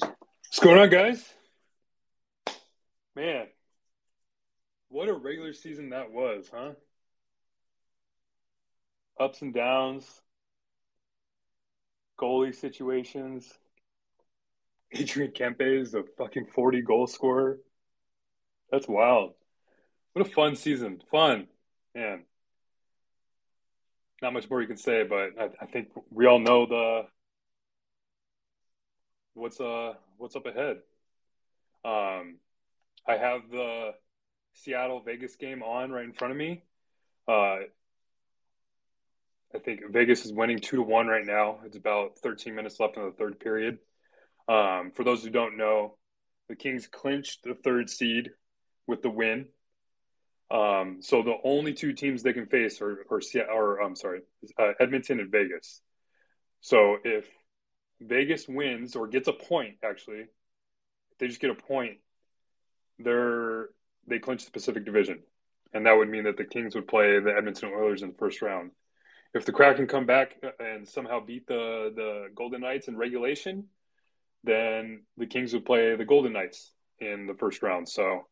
What's going on, guys? Man, what a regular season that was, huh? Ups and downs, goalie situations. Adrian Kempe is a fucking 40 goal scorer. That's wild. What a fun season. Fun. Man. Not much more you can say, but I, I think we all know the what's uh what's up ahead. Um I have the Seattle Vegas game on right in front of me. Uh I think Vegas is winning two to one right now. It's about 13 minutes left in the third period. Um, for those who don't know, the Kings clinched the third seed with the win. Um, so the only two teams they can face are, are, are I'm sorry, uh, Edmonton and Vegas. So if Vegas wins or gets a point, actually, they just get a point, they're they clinch the Pacific Division, and that would mean that the Kings would play the Edmonton Oilers in the first round. If the Kraken come back and somehow beat the the Golden Knights in regulation, then the Kings would play the Golden Knights in the first round. So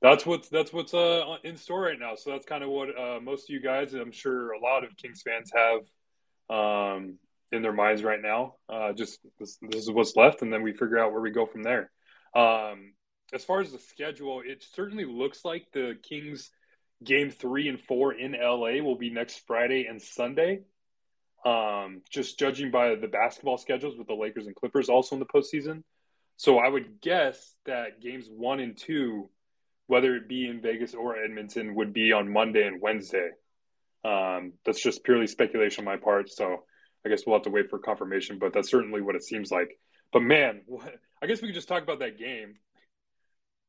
that's what's that's what's uh, in store right now. So that's kind of what uh, most of you guys, I'm sure a lot of Kings fans have um, in their minds right now. Uh, just this, this, is what's left, and then we figure out where we go from there. Um, as far as the schedule, it certainly looks like the Kings game three and four in LA will be next Friday and Sunday. Um, just judging by the basketball schedules with the Lakers and Clippers also in the postseason. So I would guess that games one and two, whether it be in Vegas or Edmonton, would be on Monday and Wednesday. Um, that's just purely speculation on my part. So I guess we'll have to wait for confirmation, but that's certainly what it seems like. But man, I guess we could just talk about that game.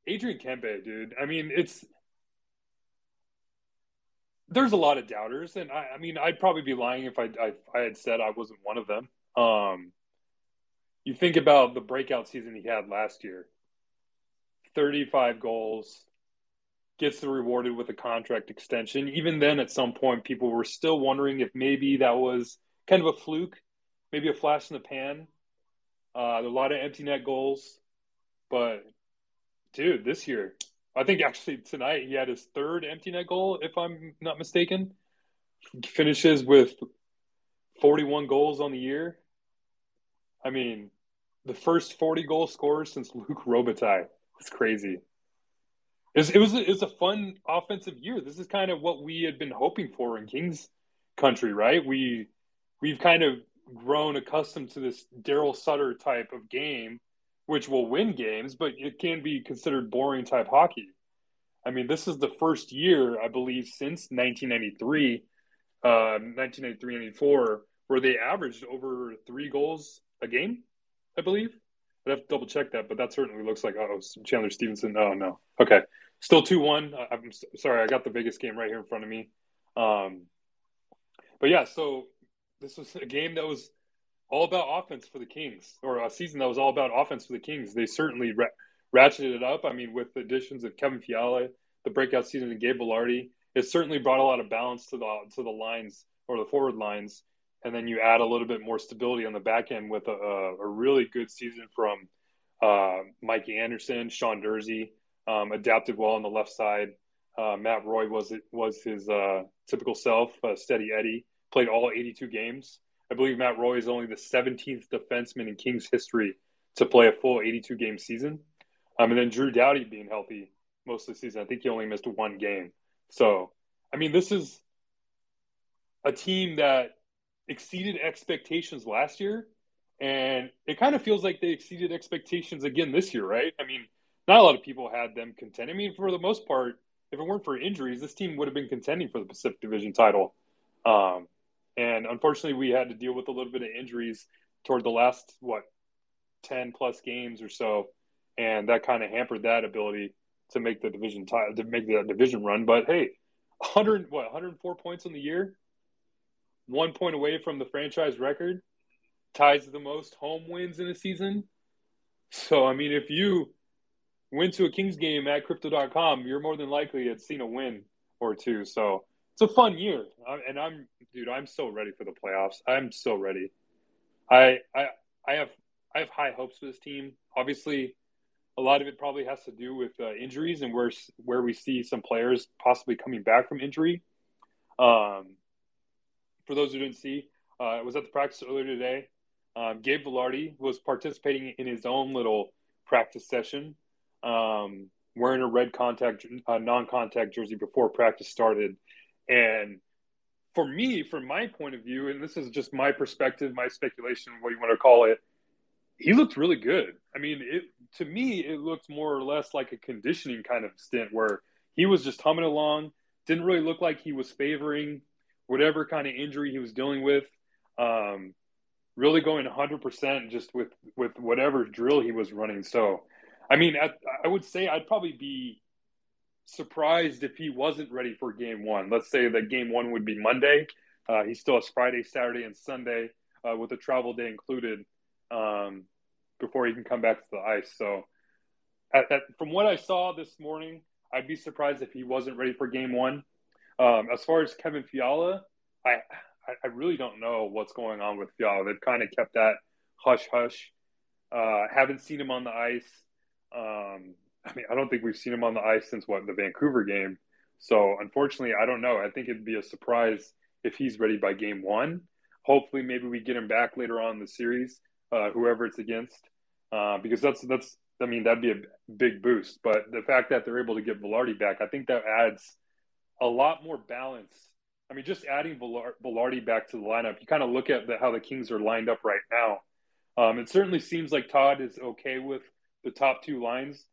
Adrian Kempe, dude. I mean, it's there's a lot of doubters, and I, I mean, I'd probably be lying if I, I, I had said I wasn't one of them. Um, you think about the breakout season he had last year 35 goals, gets rewarded with a contract extension. Even then, at some point, people were still wondering if maybe that was kind of a fluke, maybe a flash in the pan. Uh, a lot of empty net goals, but dude, this year I think actually tonight he had his third empty net goal, if I'm not mistaken. Finishes with 41 goals on the year. I mean, the first 40 goal scorer since Luc Robitaille. It's crazy. It was, it was, it was a fun offensive year. This is kind of what we had been hoping for in Kings country, right? We we've kind of grown accustomed to this Darryl Sutter type of game which will win games, but it can be considered boring type hockey. I mean, this is the first year, I believe, since 1993, uh, 1993 94, where they averaged over three goals a game, I believe. I'd have to double check that, but that certainly looks like, oh, Chandler Stephenson. Oh, no. Okay. Still 2 1. I'm sorry, I got the biggest game right here in front of me. Um, but yeah, so this was a game that was all about offense for the Kings, or a season that was all about offense for the Kings. They certainly ra- ratcheted it up. I mean, with the additions of Kevin Fiala, the breakout season of Gabe Vilardi, it certainly brought a lot of balance to the to the lines or the forward lines. And then you add a little bit more stability on the back end with a, a really good season from uh, Mikey Anderson, Sean Durzi, um, adapted well on the left side. Uh, Matt Roy was was his uh, typical self, uh, steady Eddie. Played all 82 games. I believe Matt Roy is only the 17th defenseman in Kings history to play a full 82 game season. Um, and then Drew Doughty being healthy most of the season. I think he only missed one game. So, I mean, this is a team that exceeded expectations last year. And it kind of feels like they exceeded expectations again this year, right? I mean, not a lot of people had them contend. I mean, for the most part, if it weren't for injuries, this team would have been contending for the Pacific Division title. Um, and unfortunately, we had to deal with a little bit of injuries toward the last, what, 10 plus games or so. And that kind of hampered that ability to make the division tie, to make the division run. But hey, 100, what, 104 points in the year, one point away from the franchise record, ties the most home wins in a season. So, I mean, if you went to a Kings game at crypto.com, you're more than likely had seen a win or two. So, it's a fun year, and I'm dude. I'm so ready for the playoffs. I'm so ready. I I I have I have high hopes for this team. Obviously, a lot of it probably has to do with uh, injuries and where where we see some players possibly coming back from injury. Um, for those who didn't see, uh, I was at the practice earlier today. Um, Gabe Vilardi was participating in his own little practice session, um, wearing a red contact, uh, non-contact jersey before practice started, and for me, from my point of view, and this is just my perspective, my speculation, what you want to call it, he looked really good. I mean, it to me, it looked more or less like a conditioning kind of stint where he was just humming along. Didn't really look like he was favoring whatever kind of injury he was dealing with. Um, really going 100% just with with whatever drill he was running. So, I mean, I, I would say I'd probably be surprised if he wasn't ready for game one. Let's say that game one would be Monday. Uh, he still has Friday, Saturday, and Sunday uh, with a travel day included um, before he can come back to the ice. So, at, at, from what I saw this morning, I'd be surprised if he wasn't ready for game one. Um, as far as Kevin Fiala, I I really don't know what's going on with Fiala. They've kind of kept that hush hush. Uh, haven't seen him on the ice. Um, I mean, I don't think we've seen him on the ice since what the Vancouver game. So unfortunately, I don't know. I think it'd be a surprise if he's ready by game one. Hopefully, maybe we get him back later on in the series, uh, whoever it's against, uh, because that's that's. I mean, that'd be a big boost. But the fact that they're able to get Vilardi back, I think that adds a lot more balance. I mean, just adding Vilardi back to the lineup, you kind of look at the, how the Kings are lined up right now. Um, it certainly seems like Todd is okay with the top two lines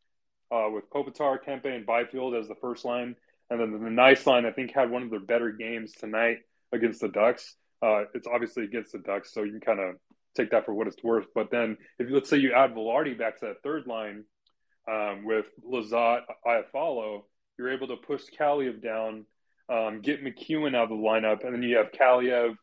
uh, with Kopitar, Kempe, and Byfield as the first line. And then the nice line, I think, had one of their better games tonight against the Ducks. Uh, it's obviously against the Ducks, so you can kind of take that for what it's worth. But then, if let's say you add Vilardi back to that third line um, with Lizotte, Iafallo, you're able to push Kaliyev down, um, get MacEwen out of the lineup, and then you have Kaliyev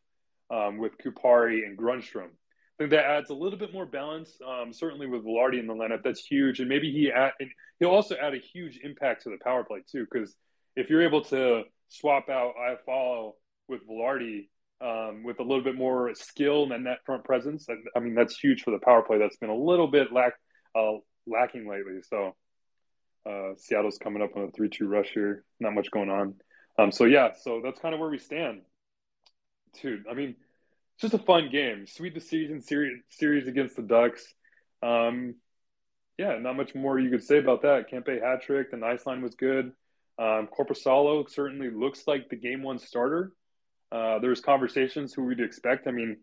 um, with Kupari and Grundstrom. I think that adds a little bit more balance. Um, certainly with Vilardi in the lineup, that's huge, and maybe he add, and he'll also add a huge impact to the power play too. Because if you're able to swap out Iafallo with Vilardi um, with a little bit more skill and that front presence, I, I, mean that's huge for the power play. That's been a little bit lack uh, lacking lately. So uh, Seattle's coming up on a three-two rush here. Not much going on. Um, so yeah, so that's kind of where we stand, dude. I mean just a fun game. Sweep the season series series against the Ducks. Um, yeah, not much more you could say about that. Kempe hat trick. The nice line was good. Um, Korpisalo certainly looks like the game one starter. Uh, there's conversations who we'd expect. I mean,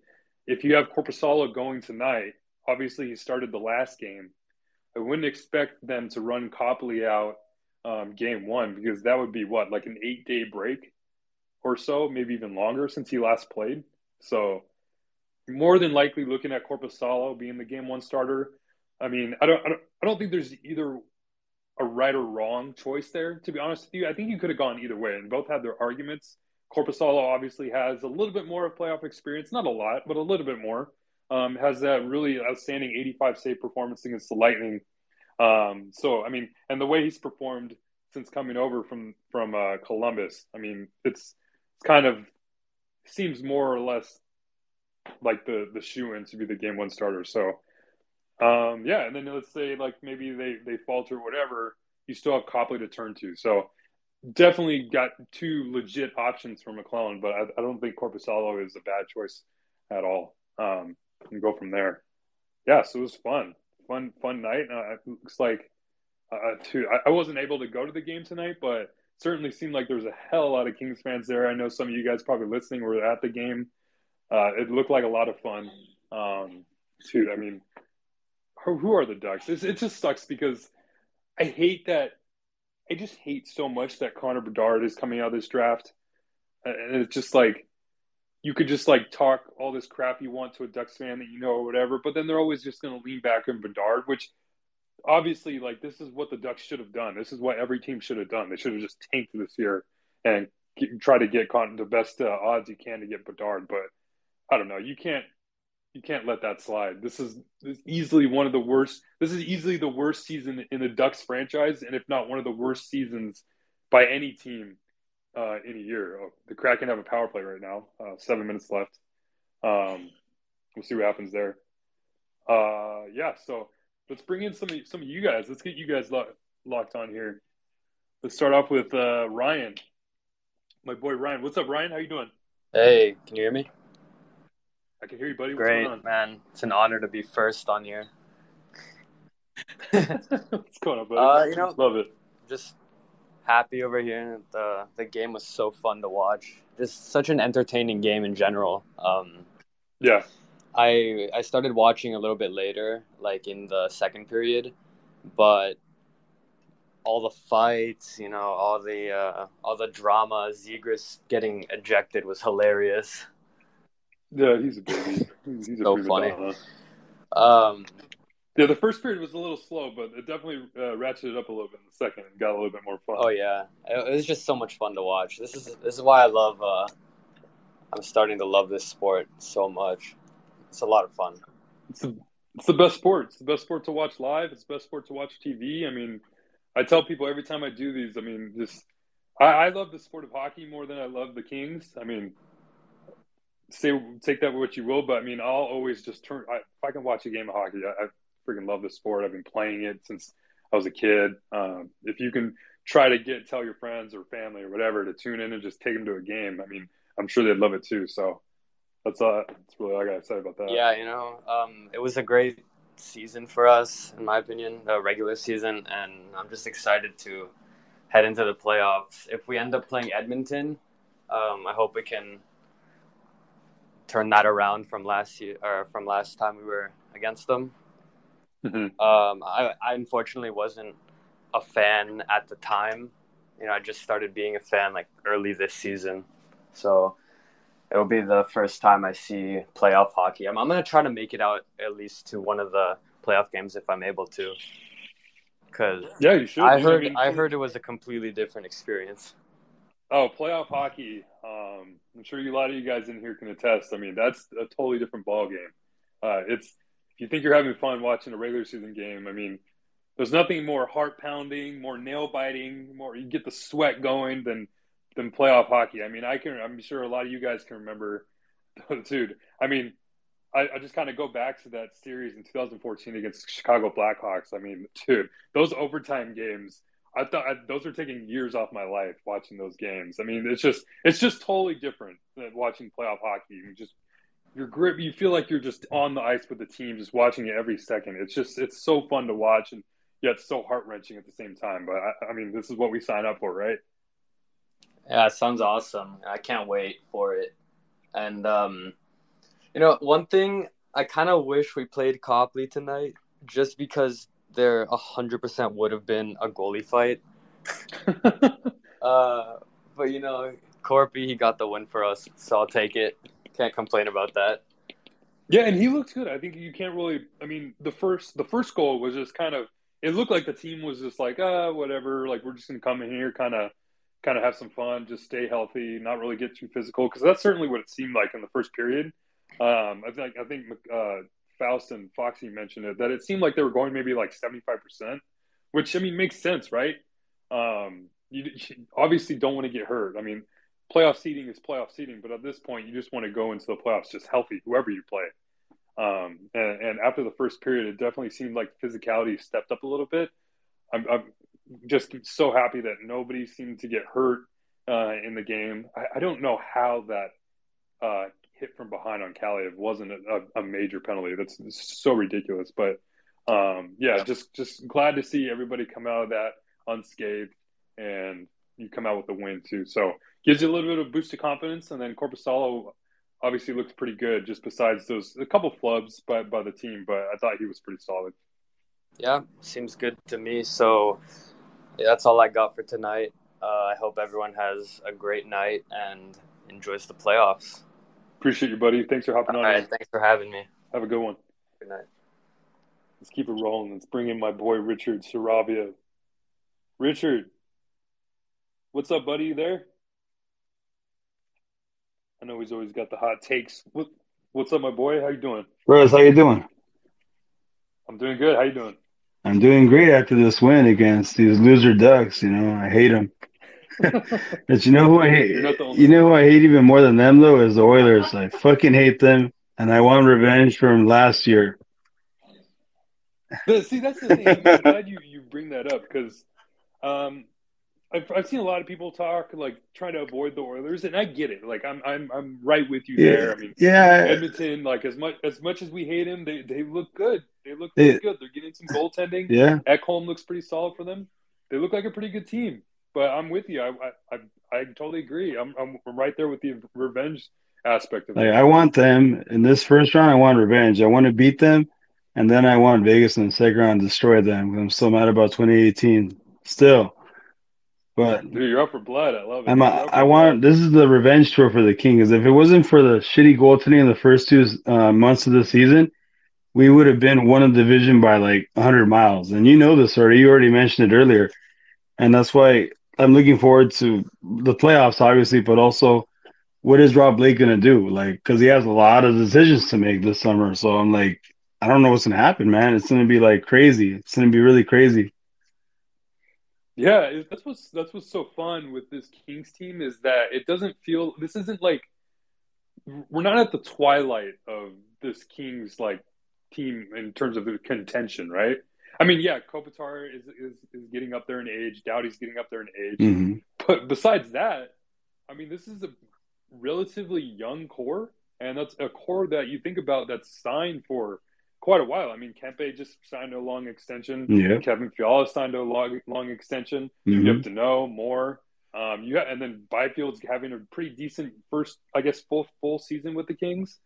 if you have Korpisalo going tonight, obviously he started the last game. I wouldn't expect them to run Copley out um, game one because that would be what like an eight day break or so, maybe even longer since he last played. So more than likely looking at Korpisalo being the game one starter. I mean, I don't, I don't, I don't think there's either a right or wrong choice there. To be honest with you, I think you could have gone either way, and both had their arguments. Korpisalo obviously has a little bit more of playoff experience, not a lot, but a little bit more. Um, has that really outstanding 85 save performance against the Lightning. Um, so, I mean, and the way he's performed since coming over from from uh, Columbus, I mean, it's it's kind of seems more or less like the the shoe in to be the game one starter. So um, yeah, and then let's say like maybe they they falter whatever, you still have Copley to turn to. So definitely got two legit options for McLellan, but I, I don't think Korpisalo is a bad choice at all. Um, and go from there. Yeah, so it was fun, fun, fun night. Uh, it looks like uh, too. I, I wasn't able to go to the game tonight, but certainly seemed like there was a hell lot of Kings fans there. I know some of you guys probably listening were at the game. Uh, it looked like a lot of fun. Um, dude, I mean, who, are the Ducks? It's, it just sucks because I hate that. I just hate so much that Connor Bedard is coming out of this draft, and it's just like you could just like talk all this crap you want to a Ducks fan that you know or whatever, but then they're always just going to lean back on Bedard, which obviously like this is what the Ducks should have done. This is what every team should have done. They should have just tanked this year and get, try to get Con- the best uh, odds you can to get Bedard, but I don't know. You can't you can't let that slide. This is, this is easily one of the worst. This is easily the worst season in the Ducks franchise, and if not one of the worst seasons by any team uh, in a year. Oh, the Kraken have a power play right now. Uh, seven minutes left. Um, we'll see what happens there. Uh, yeah, so let's bring in some of, some of you guys. Let's get you guys lo- locked on here. Let's start off with uh, Ryan, my boy Ryan. What's up, Ryan? How you doing? Hey, can you hear me? I can hear you, buddy. What's Great, man. It's an honor to be first on here. What's going on, buddy? Uh, you know- love it. Just happy over here. The the game was so fun to watch. Just such an entertaining game in general. Um, Yeah, I I started watching a little bit later, like in the second period, but all the fights, you know, all the uh, all the drama, Zegras getting ejected was hilarious. Yeah, he's a baby. He's a So prima funny. Um, Yeah, the first period was a little slow, but it definitely uh, ratcheted up a little bit in the second and got a little bit more fun. oh yeah, it, it was just so much fun to watch. This is this is why I love. Uh, I'm starting to love this sport so much. It's a lot of fun. It's the it's the best sport. It's the best sport to watch live. It's the best sport to watch TV. I mean, I tell people every time I do these. I mean, just I, I love the sport of hockey more than I love the Kings. I mean, say take that with what you will, but I mean, I'll always just turn. I, if I can watch a game of hockey, I, I freaking love the sport. I've been playing it since I was a kid. Um, if you can try to get tell your friends or family or whatever to tune in and just take them to a game, I mean, I'm sure they'd love it too. So that's uh, that's really all I gotta say about that. Yeah, you know, um, it was a great season for us, in my opinion, the regular season, and I'm just excited to head into the playoffs. If we end up playing Edmonton, um, I hope we can turn that around from last year or from last time we were against them. Mhm. Um, I, I unfortunately wasn't a fan at the time. You know, I just started being a fan like early this season, so it'll be the first time I see playoff hockey. I'm, I'm gonna try to make it out at least to one of the playoff games if I'm able to, because Yeah, you should. I heard I heard it was a completely different experience. Oh, playoff hockey. Um, I'm sure a lot of you guys in here can attest. I mean, that's a totally different ball game. Uh, it's if you think you're having fun watching a regular season game. I mean, there's nothing more heart pounding, more nail biting, more you get the sweat going than than playoff hockey. I mean, I can. I'm sure a lot of you guys can remember, dude. I mean, I, I just kind of go back to that series in 2014 against Chicago Blackhawks. I mean, dude, those overtime games. I thought I, those are taking years off my life watching those games. I mean, it's just it's just totally different than watching playoff hockey. You just your grip, you feel like you're just on the ice with the team, just watching it every second. It's just it's so fun to watch and yet so heart wrenching at the same time. But I, I mean, this is what we sign up for, right? Yeah, sounds awesome. I can't wait for it. And um, you know, one thing I kind of wish we played Copley tonight, just because there a hundred percent would have been a goalie fight. Uh, but you know, Korpi he got the win for us, so I'll take it. Can't complain about that. Yeah, and he looked good. I think you can't really. I mean, the first the first goal was just kind of. It looked like the team was just like, ah, whatever. Like we're just gonna come in here, kind of, kind of have some fun, just stay healthy, not really get too physical. Because that's certainly what it seemed like in the first period. Um, I think I think uh, Faust and Foxy mentioned it that it seemed like they were going maybe like seventy five percent, which I mean makes sense, right? Um, you, you obviously don't want to get hurt. I mean, playoff seeding is playoff seeding, but at this point, you just want to go into the playoffs just healthy, whoever you play. Um, and, and after the first period, it definitely seemed like physicality stepped up a little bit. I'm, I'm just so happy that nobody seemed to get hurt uh, in the game. I, I don't know how that uh, hit from behind on Kaliyev wasn't a, a, major penalty. That's so ridiculous. But um, yeah, just just glad to see everybody come out of that unscathed and you come out with a win too. So gives you a little bit of boost of confidence. And then Korpisalo obviously looked pretty good, just besides those a couple flubs by by the team. But I thought he was pretty solid. Yeah, seems good to me. So yeah, that's all I got for tonight. Uh, I hope everyone has a great night and enjoys the playoffs. Appreciate you, buddy. Thanks for hopping All on. right, here. thanks for having me. Have a good one. Good night. Let's keep it rolling. Let's bring in my boy Richard Saravia. Richard, what's up, buddy? You there? I know he's always got the hot takes. What, what's up, my boy? How you doing? Rose, how you doing? I'm doing good. How you doing? I'm doing great after this win against these loser Ducks. You know, I hate them. but you know who I hate? You're not the only You know who I hate even more than them though is the Oilers. I fucking hate them. and I want revenge from last year. See, that's the thing. I'm glad you, you bring that up because um, I've, I've seen a lot of people talk like trying to avoid the Oilers, and I get it. Like I'm I'm I'm right with you Yeah, there. I mean, yeah, Edmonton, like as much as much as we hate him, they they look good. They look They- good. They're getting some goaltending. yeah. Ekholm looks pretty solid for them. They look like a pretty good team. But I'm with you. I I I, I totally agree. I'm, I'm I'm right there with the revenge aspect of Like it. I want them in this first round. I want revenge. I want to beat them, and then I want Vegas in the second round to destroy them. I'm still mad about 2018. Still, but Dude, you're up for blood. I love it. I'm. A, I want. blood. This is the revenge tour for the Kings. If it wasn't for the shitty goaltending in the first two uh, months of the season, we would have been won a division by like 100 miles. And you know this already. You already mentioned it earlier, and that's why I'm looking forward to the playoffs, obviously, but also what is Rob Blake going to do? Like, because he has a lot of decisions to make this summer. So I'm like, I don't know what's going to happen, man. It's going to be like crazy. It's going to be really crazy. Yeah, that's what's that's what's so fun with this Kings team is that it doesn't feel this isn't like we're not at the twilight of this Kings like team in terms of the contention, right? I mean, yeah, Kopitar is, is is getting up there in age, Doughty's getting up there in age, hmm but besides that, I mean, this is a relatively young core, and that's a core that you think about that's signed for quite a while. I mean, Kempe just signed a long extension. Yeah. Kevin Fiala signed a long, long extension. Mhm. You have to know more. Um, you ha- and then Byfield's having a pretty decent first, I guess, full full season with the Kings,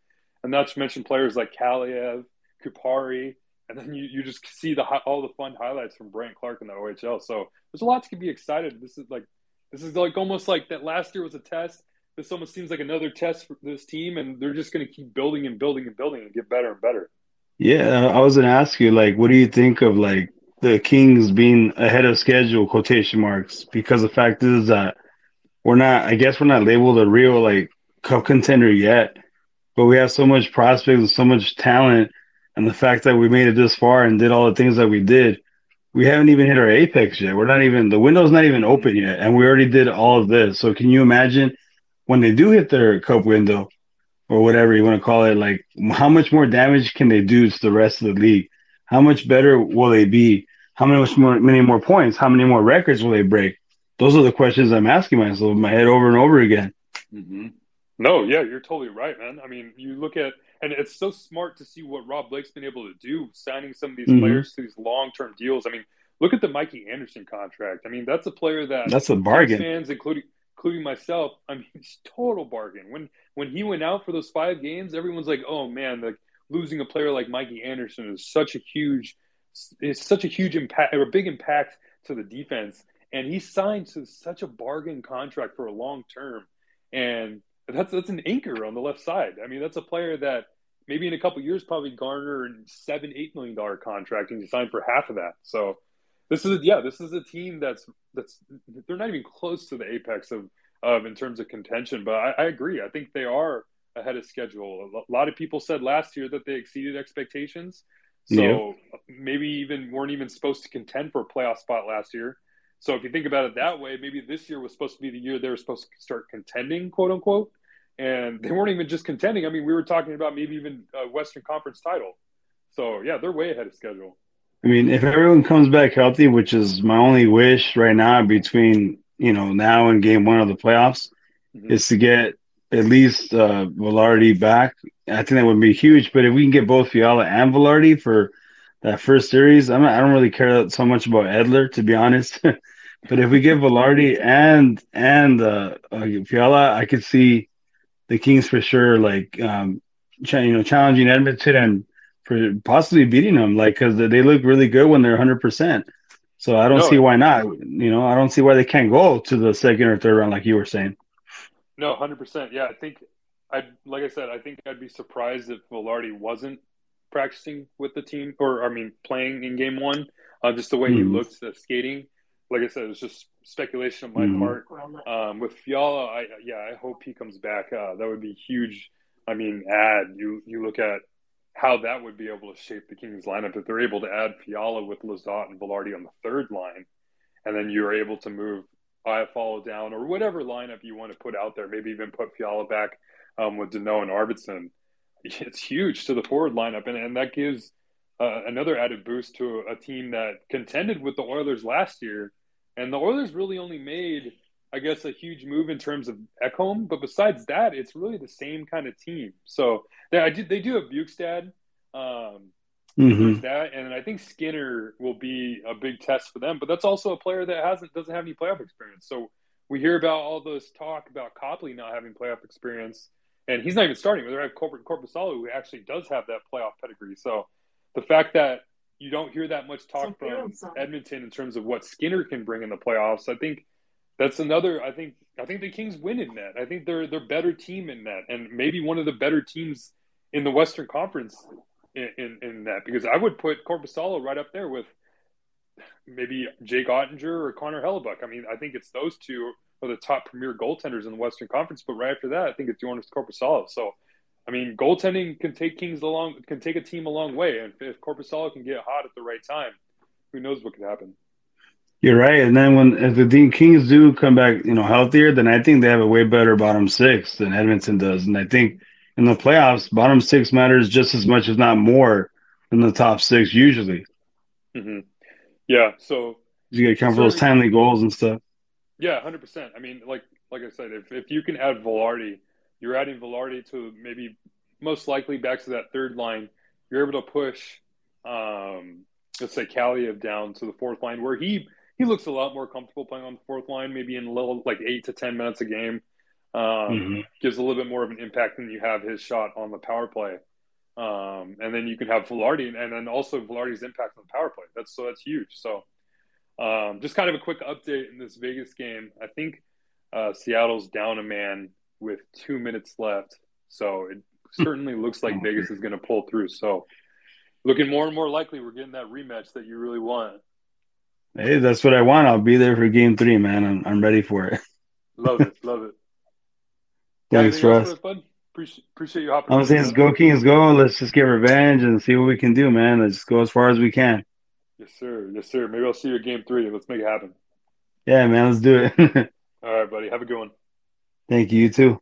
and not to mention players like Kaliyev, Kupari, and then you, you just see the all the fun highlights from Brandt Clarke in the OHL. So there's a lot to be excited. This is like this is like almost like that last year was a test. This almost seems like another test for this team, and they're just going to keep building and building and building and get better and better. Yeah, I was gonna ask you, like, what do you think of like the Kings being ahead of schedule, quotation marks? Because the fact is that we're not, I guess we're not labeled a real like cup contender yet, but we have so much prospects and so much talent, and the fact that we made it this far and did all the things that we did, we haven't even hit our apex yet. We're not even the window's not even open yet, and we already did all of this. So can you imagine when they do hit their cup window? or whatever you want to call it, like how much more damage can they do to the rest of the league? How much better will they be? How many more many more points? How many more records will they break? Those are the questions I'm asking myself in my head over and over again. Mm-hmm. No, yeah, you're totally right, man. I mean, you look at, and it's so smart to see what Rob Blake's been able to do, signing some of these Mhm. players to these long-term deals. I mean, look at the Mikey Anderson contract. I mean, that's a player that That's a bargain. fans, including including myself, I mean, it's total bargain. When when he went out for those five games, everyone's like, "Oh man, like losing a player like Mikey Anderson is such a huge, it's such a huge impact, or a big impact to the defense." And he signed to such a bargain contract for a long term, and that's that's an anchor on the left side. I mean, that's a player that maybe in a couple years probably garner a seven, eight million dollar contract, and you sign for half of that. So this is yeah, this is a team that's that's they're not even close to the apex of of in terms of contention. But I, I agree. I think they are ahead of schedule. A lot of people said last year that they exceeded expectations. So Yeah. maybe even weren't even supposed to contend for a playoff spot last year. So if you think about it that way, maybe this year was supposed to be the year they were supposed to start contending, quote unquote. And they weren't even just contending. I mean, we were talking about maybe even a Western Conference title. So yeah, they're way ahead of schedule. I mean, if everyone comes back healthy, which is my only wish right now between, you know, now and game one of the playoffs, Mhm. is to get at least uh Vilardi back. I think that would be huge. But if we can get both Fiala and Vilardi for that first series, I'm not, I don't really care so much about Edler, to be honest. but if we get Vilardi and and uh, uh Fiala, I could see the Kings for sure, like um, ch- you know, challenging Edmonton and for possibly beating them, like because they look really good when they're 100. percent So I don't No, see why not. You know, I don't see why they can't go to the second or third round, like you were saying. No, hundred percent. Yeah, I think I like I said, I think I'd be surprised if Vilardi wasn't practicing with the team, or I mean, playing in game one. Uh, just the way he Mhm. looks at skating. Like I said, it's just speculation on my Mhm. part. Um, with Fiala, I yeah, I hope he comes back. Uh, that would be huge. I mean, add you you look at how that would be able to shape the Kings lineup if they're able to add Fiala with Lizotte and Vilardi on the third line, and then you're able to move Iafallo down or whatever lineup you want to put out there. Maybe even put Fiala back um, with Danault and Arvidsson. it's huge to the forward lineup, and, and that gives uh, another added boost to a, team that contended with the Oilers last year. And the Oilers really only made, I guess, a huge move in terms of Ekholm. But besides that, it's really the same kind of team. So they, I did, they do have Bjugstad. Um, Mhm. that, and I think Skinner will be a big test for them. But that's also a player that hasn't doesn't have any playoff experience. So we hear about all this talk about Copley not having playoff experience, and he's not even starting. They have Corpor- Korpisalo, who actually does have that playoff pedigree. So the fact that you don't hear that much talk from Edmonton in terms of what Skinner can bring in the playoffs, I think that's another. I think I think the Kings win in that. I think they're they're better team in that, and maybe one of the better teams in the Western Conference in, in, in that because I would put Korpisalo right up there with maybe Jake Oettinger or Connor Hellebuyck. I mean, I think it's those two are the top premier goaltenders in the Western Conference. But right after that, I think it's Jonas Korpisalo. So, I mean, goaltending can take Kings along, can take a team a long way. And if Korpisalo can get hot at the right time, who knows what could happen? You're right. And then when if the Dean Kings do come back, you know, healthier, then I think they have a way better bottom six than Edmonton does. And I think in the playoffs, bottom six matters just as much, if not more, than the top six usually. Mm-hmm. Yeah. So You get count for those timely goals and stuff. Yeah, hundred percent. I mean, like like I said, if if you can add Vilardi, you're adding Vilardi to maybe most likely back to that third line. You're able to push, um, let's say Kaliyev down to the fourth line, where he he looks a lot more comfortable playing on the fourth line, maybe in a little like eight to ten minutes a game. Um, Mhm. Gives a little bit more of an impact than you have his shot on the power play. Um, and then you can have Vilardi, and then also Vilardi's impact on the power play. That's so that's huge. So um, just kind of a quick update in this Vegas game. I think uh, Seattle's down a man with two minutes left, so it hmm. certainly looks like hmm. Vegas is going to pull through. So looking more and more likely we're getting that rematch that you really want. Hey, that's what I want. I'll be there for game three, man. I'm I'm ready for it. Love it, love it. Thanks, Russ. Appreciate, appreciate you hopping. I'm saying, let's go Kings, go. Let's just get revenge and see what we can do, man. Let's just go as far as we can. Yes, sir. Yes, sir. Maybe I'll see you at game three. Let's make it happen. Yeah, man. Let's do it. All right, buddy. Have a good one. Thank you. You too.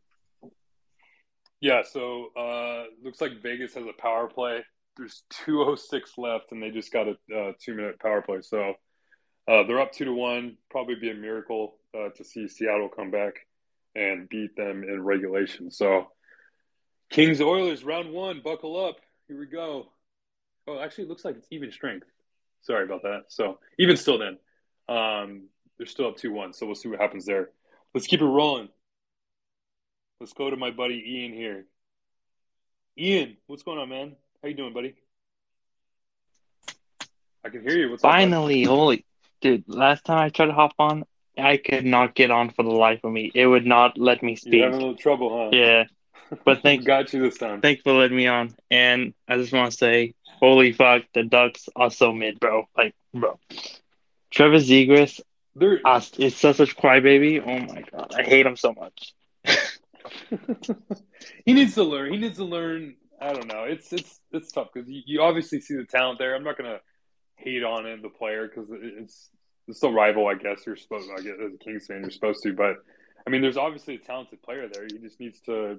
Yeah, so uh, looks like Vegas has a power play. There's 206 left, and they just got a uh, two minute power play. So uh, they're up two to one. Probably be a miracle uh, to see Seattle come back and beat them in regulation. So Kings Oilers round one. Buckle up. Here we go. Oh, actually, looks like it's even strength. Sorry about that. So even still, then um, they're still up two one. So we'll see what happens there. Let's keep it rolling. Let's go to my buddy Ian here. Ian, what's going on, man? How you doing, buddy? I can hear you. What's up? Finally, holy dude! Last time I tried to hop on, I could not get on for the life of me. It would not let me You're speak. having a little trouble, huh? Yeah, but thank got you this time. thanks for letting me on. And I just want to say, holy fuck, the Ducks are so mid, bro. Like, bro, Trevor Zegras They're, is such a crybaby. Oh my god, I hate him so much. he needs to learn. He needs to learn. I don't know. It's it's it's tough because you, you obviously see the talent there. I'm not gonna hate on it, the player because it's it's still rival. I guess you're supposed. I guess as a Kings fan, you're supposed to. But I mean, there's obviously a talented player there. He just needs to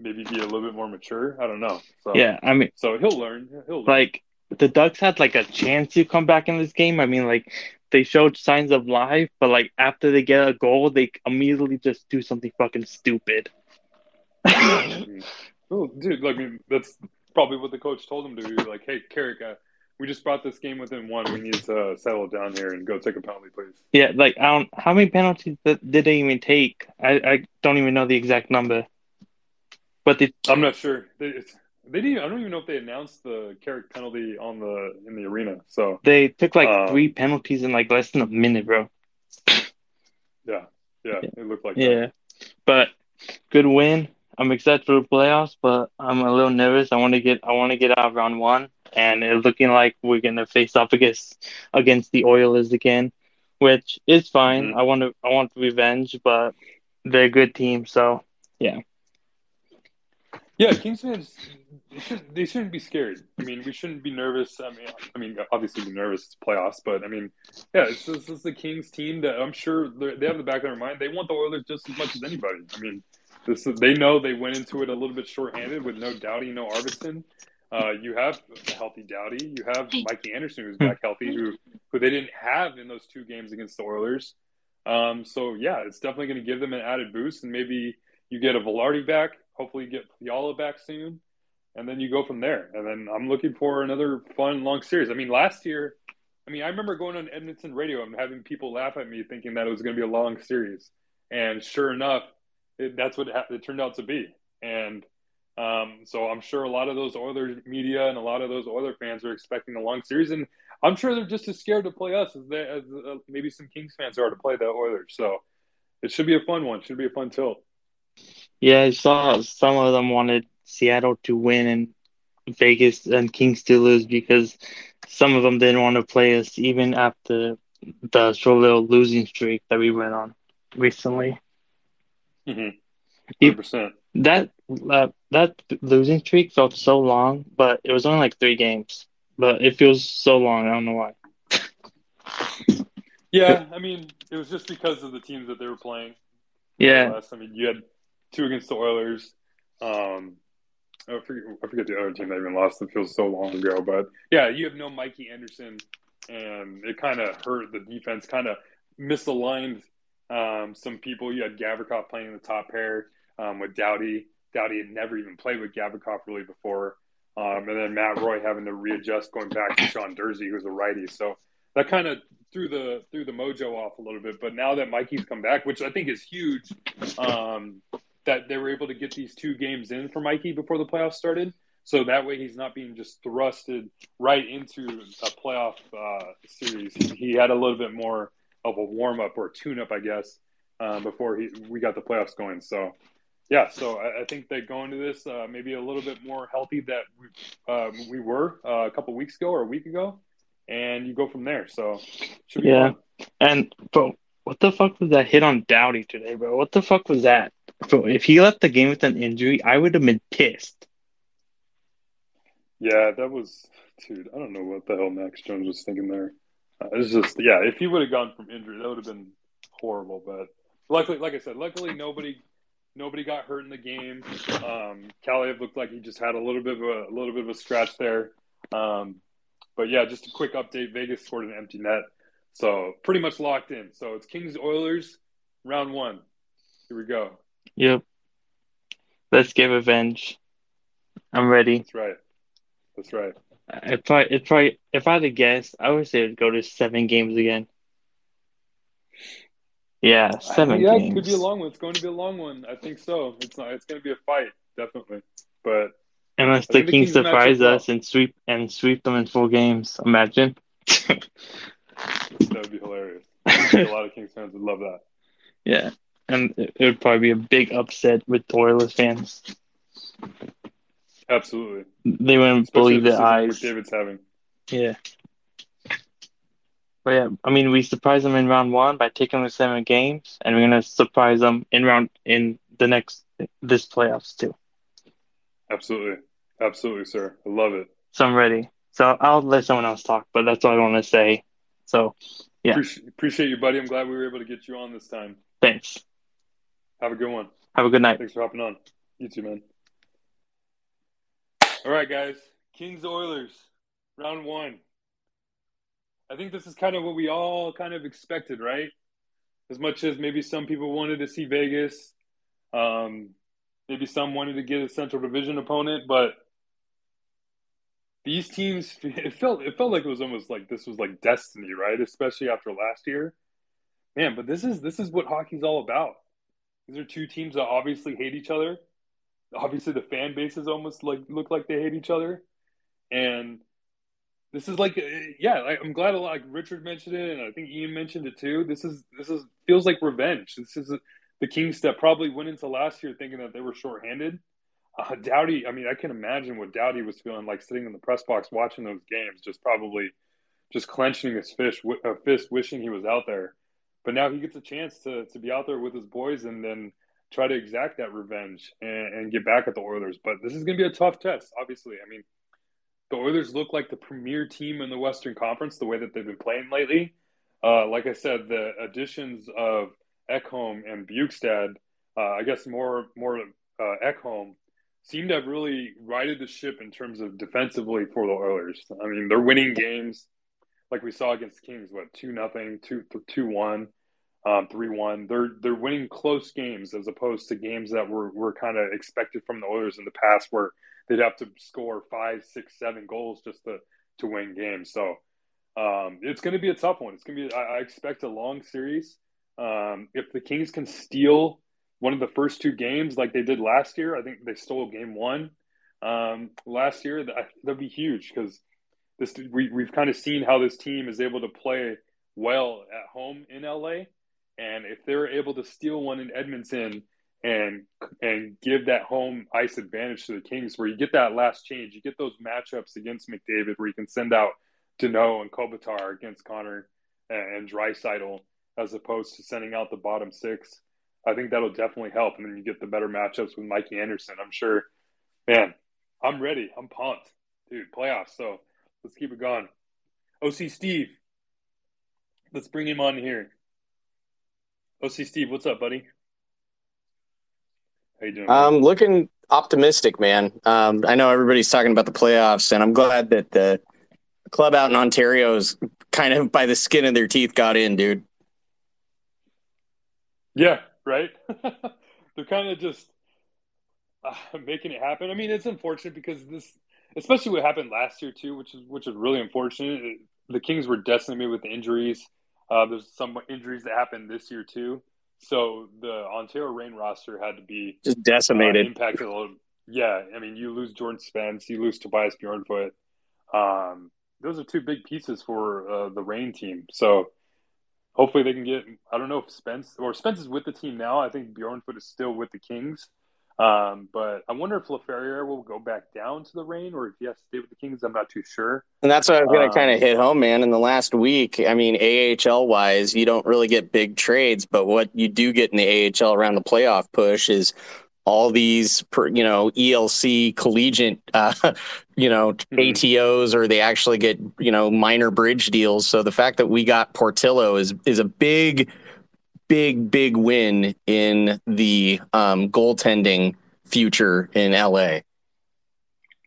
maybe be a little bit more mature. I don't know. So Yeah, I mean, So he'll learn. He'll learn. like the Ducks had like a chance to come back in this game. I mean, like they showed signs of life, but like after they get a goal, they immediately just do something fucking stupid. Oh, dude, like, I mean, that's probably what the coach told him to do. Like, hey, Carrick, uh, we just brought this game within one. We need to settle down here and go take a penalty, please. Yeah, like I don't. How many penalties did they even take? I, I don't even know the exact number. But they, I'm not sure. They, it's, they didn't. I don't even know if they announced the Carrick penalty on the in the arena. So they took like Uh, three penalties in like less than a minute, bro. yeah, yeah, it looked like that. Yeah, but good win. I'm excited for the playoffs, but I'm a little nervous. I want to get I want to get out of round one, and it's looking like we're gonna face off against against the Oilers again, which is fine. Mhm. I want to I want revenge, but they're a good team, so Yeah, Yeah, Kings fans, they shouldn't, they shouldn't be scared. I mean, we shouldn't be nervous. I mean, I mean, obviously be nervous. It's playoffs, but I mean, yeah, this is the Kings team that I'm sure they're- have the back of their mind. They want the Oilers just as much as anybody. I mean, This is, they know they went into it a little bit shorthanded with no Doughty, no Arvidsson. Uh, you have a healthy Doughty. You have Mikey Anderson, who's back healthy, who who they didn't have in those two games against the Oilers. Um, so yeah, it's definitely going to give them an added boost, and maybe you get a Vilardi back. Hopefully, you get Fiala back soon, and then you go from there. And then I'm looking for another fun long series. I mean, last year, I mean, I remember going on Edmonton radio and having people laugh at me thinking that it was going to be a long series, and sure enough, it, that's what it, it turned out to be. And um, so I'm sure a lot of those Oilers media and a lot of those Oiler fans are expecting a long series, and I'm sure they're just as scared to play us as they, as uh, maybe some Kings fans are to play the Oilers. So it should be a fun one. Should be a fun tilt. Yeah, I saw some of them wanted Seattle to win and Vegas and Kings to lose because some of them didn't want to play us even after the short little losing streak that we went on recently. Mm-hmm. 100%. That uh, that losing streak felt so long, but it was only like three games. But it feels so long. I don't know why. yeah, I mean, it was just because of the teams that they were playing. Yeah. I mean, you had two against the Oilers. Um, I forget, I forget the other team that even lost. It feels so long ago, but yeah, you have no Mikey Anderson, and it kind of hurt the defense. Kind of misaligned um, some people. You had Gavrikov playing in the top pair um, with Doughty. Doughty had never even played with Gavrikov really before. Um, and then Matt Roy having to readjust going back to Sean Durzi, who's a righty. So that kind of threw the threw the mojo off a little bit. But now that Mikey's come back, which I think is huge, um, that they were able to get these two games in for Mikey before the playoffs started. So that way he's not being just thrusted right into a playoff uh, series. He, had a little bit more of a warm up or tune up, I guess, um, before he, we got the playoffs going. So yeah, so I, I, think they go into this uh, maybe a little bit more healthy that we, uh, we were uh, a couple weeks ago or a week ago, and you go from there. So yeah, fun. and bro, what the fuck was that hit on Doughty today, bro? What the fuck was that? Bro, if he left the game with an injury, I would have been pissed. Yeah, that was, dude. I don't know what the hell Max Jones was thinking there. Uh, it's just, yeah, if he would have gone from injury, that would have been horrible. But luckily, like I said, luckily nobody Nobody got hurt in the game. Um, Kaliyev looked like he just had a little bit of a, a little bit of a scratch there. Um, but yeah, just a quick update. Vegas scored an empty net, so pretty much locked in. So it's Kings Oilers, round one. Here we go. Yep. Let's get revenge. I'm ready. That's right. That's right. If I if I if I had to guess, I would say it'd go to seven games again. Yeah, seven. yeah, games. it could be a long one. It's going to be a long one. I think so. It's not. It's going to be a fight, definitely. But unless the Kings, the Kings surprise us and sweep and sweep them in four games, imagine. that would be hilarious. a lot of Kings fans would love that. Yeah, and it would probably be a big upset with Oilers fans. Absolutely. They wouldn't Especially believe their eyes. David's having. Yeah. But yeah, I mean, we surprised them in round one by taking them to seven games, and we're gonna surprise them in round in the next this playoffs too. Absolutely, absolutely, sir. I love it. So I'm ready. So I'll let someone else talk, but that's all I want to say. So, yeah, appreciate, appreciate you, buddy. I'm glad we were able to get you on this time. Thanks. Have a good one. Have a good night. Thanks for hopping on. You too, man. All right, guys. Kings Oilers, round one. I think this is kind of what we all kind of expected, right? As much as maybe some people wanted to see Vegas, um, maybe some wanted to get a Central Division opponent, but these teams it felt it felt like it was almost like this was like destiny, right? Especially after last year. Man, but this is this is what hockey's all about. These are two teams that obviously hate each other. Obviously the fan bases almost like look like they hate each other. And this is like, uh, yeah, I'm glad a lot. Like Richard mentioned it, and I think Ian mentioned it too. This is this is feels like revenge. This is the Kings that probably went into last year thinking that they were shorthanded. Uh, Doughty, I mean, I can imagine what Doughty was feeling like sitting in the press box watching those games, just probably just clenching his fish, uh, fist, wishing he was out there. But now he gets a chance to to be out there with his boys and then try to exact that revenge and, and get back at the Oilers. But this is going to be a tough test, obviously. I mean, the Oilers look like the premier team in the Western Conference the way that they've been playing lately. Uh, like I said, the additions of Ekholm and Bjugstad uh, I guess more more uh, Ekholm seem to have really righted the ship in terms of defensively for the Oilers. I mean, they're winning games like we saw against the Kings, what two nothing, two two one, um, three one. They're they're winning close games as opposed to games that were were kind of expected from the Oilers in the past, where they'd have to score five, six, seven goals just to to win games. So um, it's going to be a tough one. It's going to be. I, I expect a long series. Um, if the Kings can steal one of the first two games like they did last year, I think they stole game one um, last year. That that'd be huge because this we we've kind of seen how this team is able to play well at home in LA, and if they're able to steal one in Edmonton and and give that home ice advantage to the Kings, where you get that last change, you get those matchups against McDavid, where you can send out Danault and Kopitar against Connor and, and Draisaitl, as opposed to sending out the bottom six. I think that'll definitely help, and then you get the better matchups with Mikey Anderson. I'm sure, man. I'm ready. I'm pumped, dude. Playoffs. So Let's keep it going. OC Steve. Let's bring him on here. OC Steve, what's up, buddy? How you doing? I'm um, looking optimistic, man. Um, I know everybody's talking about the playoffs, and I'm glad that the club out in Ontario is kind of by the skin of their teeth got in, dude. Yeah, right. They're kind of just uh, making it happen. I mean, it's unfortunate because this especially what happened last year too, which is which is really unfortunate. The Kings were decimated with injuries. Uh, there's some injuries that happened this year too. So the Ontario Reign roster had to be just decimated, uh, impacted a little. Yeah, I mean, you lose Jordan Spence, you lose Tobias Bjornfot. Um, those are two big pieces for uh, the Reign team. So hopefully they can get. I don't know if Spence or Spence is with the team now. I think Bjornfot is still with the Kings. Um, but I wonder if LaFerriere will go back down to the Reign or if he has to stay with the Kings. I'm not too sure. And that's what I was going to um, kind of hit home, man. In the last week, I mean, AHL wise, you don't really get big trades, but what you do get in the AHL around the playoff push is all these, you know, ELC collegiate, uh, you know, mm-hmm. ATOs, or they actually get, you know, minor bridge deals. So the fact that we got Portillo is is a big big, big win in the um, goaltending future in LA.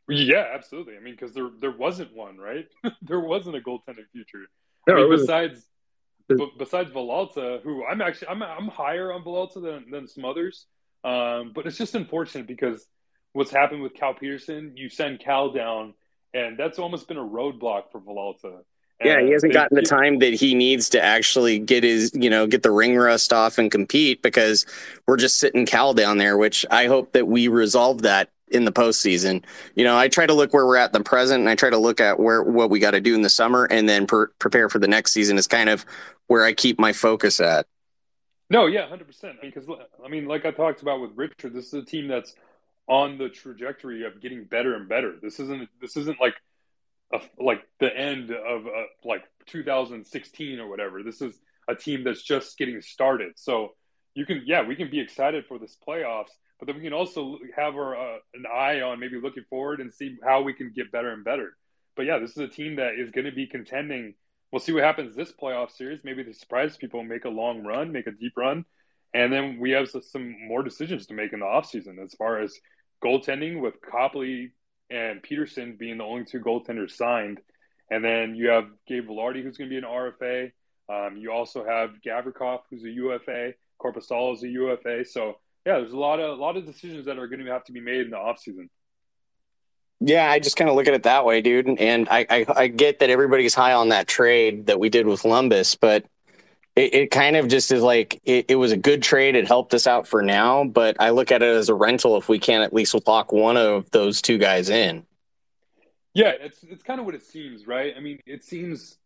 Yeah, absolutely. I mean, because there there wasn't one, right? there wasn't a goaltending future. I mean, besides b- besides Villalta, who I'm actually I'm I'm higher on Villalta than than some others. Um, but it's just unfortunate because what's happened with Cal Petersen, you send Cal down, and that's almost been a roadblock for Villalta. Yeah, he uh, hasn't gotten the time that he needs to actually get his, you know, get the ring rust off and compete because we're just sitting Cal down there, which I hope that we resolve that in the postseason. You know, I try to look where we're at in the present and I try to look at where what we got to do in the summer and then per, prepare for the next season is kind of where I keep my focus at. No, yeah, 100%. Because I mean, like I talked about with Richard, this is a team that's on the trajectory of getting better and better. This isn't this isn't like a, like the end of uh, like 2016 or whatever. This is a team that's just getting started. So you can, yeah, we can be excited for this playoffs, but then we can also have our uh, an eye on maybe looking forward and see how we can get better and better. But yeah, this is a team that is going to be contending. We'll see what happens this playoff series. Maybe they surprise people, and make a long run, make a deep run, and then we have some more decisions to make in the offseason as far as goaltending with Copley and Petersen being the only two goaltenders signed. And then you have Gabe Vilardi, who's going to be an RFA. Um, you also have Gavrikov, who's a UFA. Korpisalo is a UFA. So yeah, there's a lot of a lot of decisions that are going to have to be made in the offseason. Yeah, I just kind of look at it that way, dude. And I, I, I get that everybody's high on that trade that we did with Lumbus, but it, it kind of just is like it, it was a good trade. It helped us out for now, but I look at it as a rental if we can at least lock one of those two guys in. Yeah, it's it's kind of what it seems, right? I mean, it seems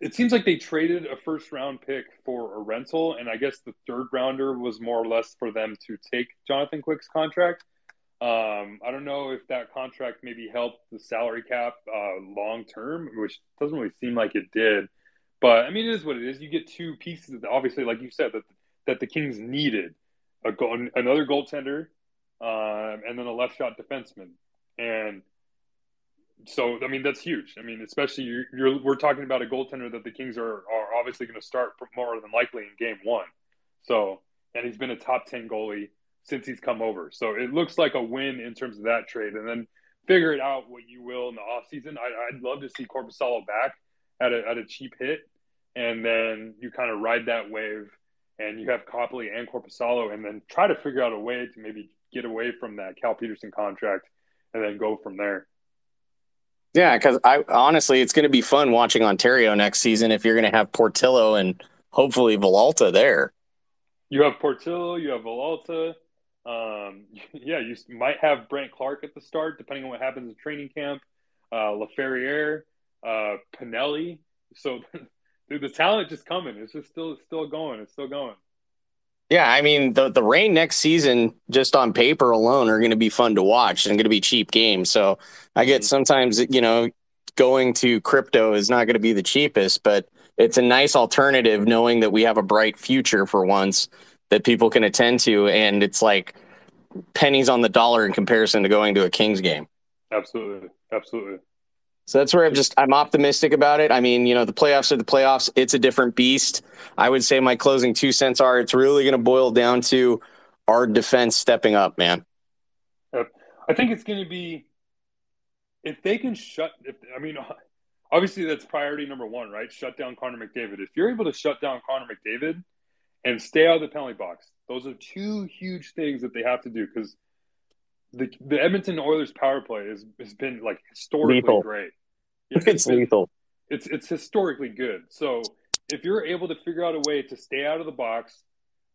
it seems like they traded a first round pick for a rental, and I guess the third rounder was more or less for them to take Jonathan Quick's contract. Um, I don't know if that contract maybe helped the salary cap uh, long term, which doesn't really seem like it did. But I mean, it is what it is. You get two pieces. Obviously, like you said, that that the Kings needed a another goaltender, um, and then a left shot defenseman, and so I mean that's huge. I mean, especially you're, you're we're talking about a goaltender that the Kings are are obviously going to start more than likely in Game One. So and he's been a top ten goalie since he's come over. So it looks like a win in terms of that trade. And then figure it out what you will in the offseason. I, I'd love to see Korpisalo back at a, at a cheap hit, and then you kind of ride that wave, and you have Copley and Korpisalo, and then try to figure out a way to maybe get away from that Cal Petersen contract, and then go from there. Yeah, because I honestly, it's going to be fun watching Ontario next season if you're going to have Portillo and hopefully Villalta there. You have Portillo, you have Villalta. Um, yeah, you might have Brandt Clarke at the start, depending on what happens in training camp. Uh, Laferriere, uh, Pinelli. So, dude, the talent just coming. It's just still still going. It's still going. Yeah, I mean the the Reign next season, just on paper alone, are going to be fun to watch and going to be cheap games. So I get mm-hmm. sometimes you know going to crypto is not going to be the cheapest, but it's a nice alternative knowing that we have a bright future for once that people can attend to, and it's like pennies on the dollar in comparison to going to a Kings game. Absolutely, absolutely. So that's where I'm just I'm optimistic about it. I mean, you know, the playoffs are the playoffs. It's a different beast. I would say my closing two cents are it's really going to boil down to our defense stepping up, man. I think it's going to be if they can shut. If, I mean, obviously that's priority number one, right? Shut down Connor McDavid. If you're able to shut down Connor McDavid and stay out of the penalty box, those are two huge things that they have to do because the the Edmonton Oilers power play has has been like historically lethal. great. It's, it's been, lethal. It's it's historically good. So if you're able to figure out a way to stay out of the box,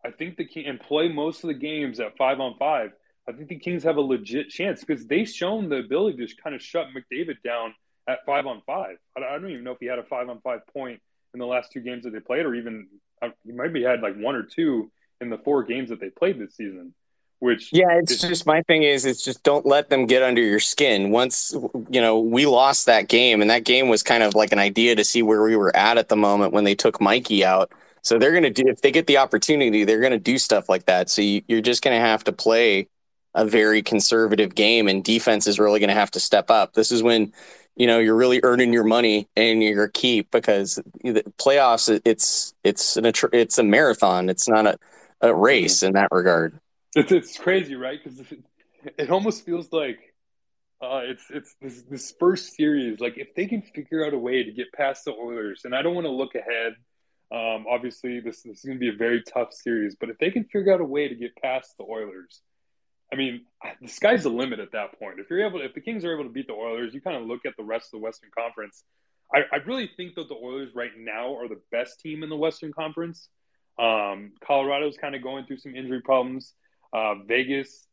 I think the King and play most of the games at five on five. I think the Kings have a legit chance because they've shown the ability to kind of shut McDavid down at five on five. I don't even know if he had a five on five point in the last two games that they played, or even uh, he might be had like one or two in the four games that they played this season. Which yeah, it's is, just my thing is it's just don't let them get under your skin. Once you know we lost that game, and that game was kind of like an idea to see where we were at at the moment when they took Mikey out. So they're gonna do if they get the opportunity, they're gonna do stuff like that. So you, you're just gonna have to play a very conservative game, and defense is really gonna have to step up. This is when you know you're really earning your money and your keep because the playoffs it's it's an it's a marathon. It's not a, a mm-hmm. race in that regard. It's, it's crazy, right? Because it, it, almost feels like uh, it's it's this, this first series. Like if they can figure out a way to get past the Oilers, and I don't want to look ahead. Um, obviously, this, this is going to be a very tough series, but if they can figure out a way to get past the Oilers, I mean, the sky's the limit at that point. If you're able, to, if the Kings are able to beat the Oilers, you kind of look at the rest of the Western Conference. I, I really think that the Oilers right now are the best team in the Western Conference. Um, Colorado's kind of going through some injury problems. Uh, Vegas,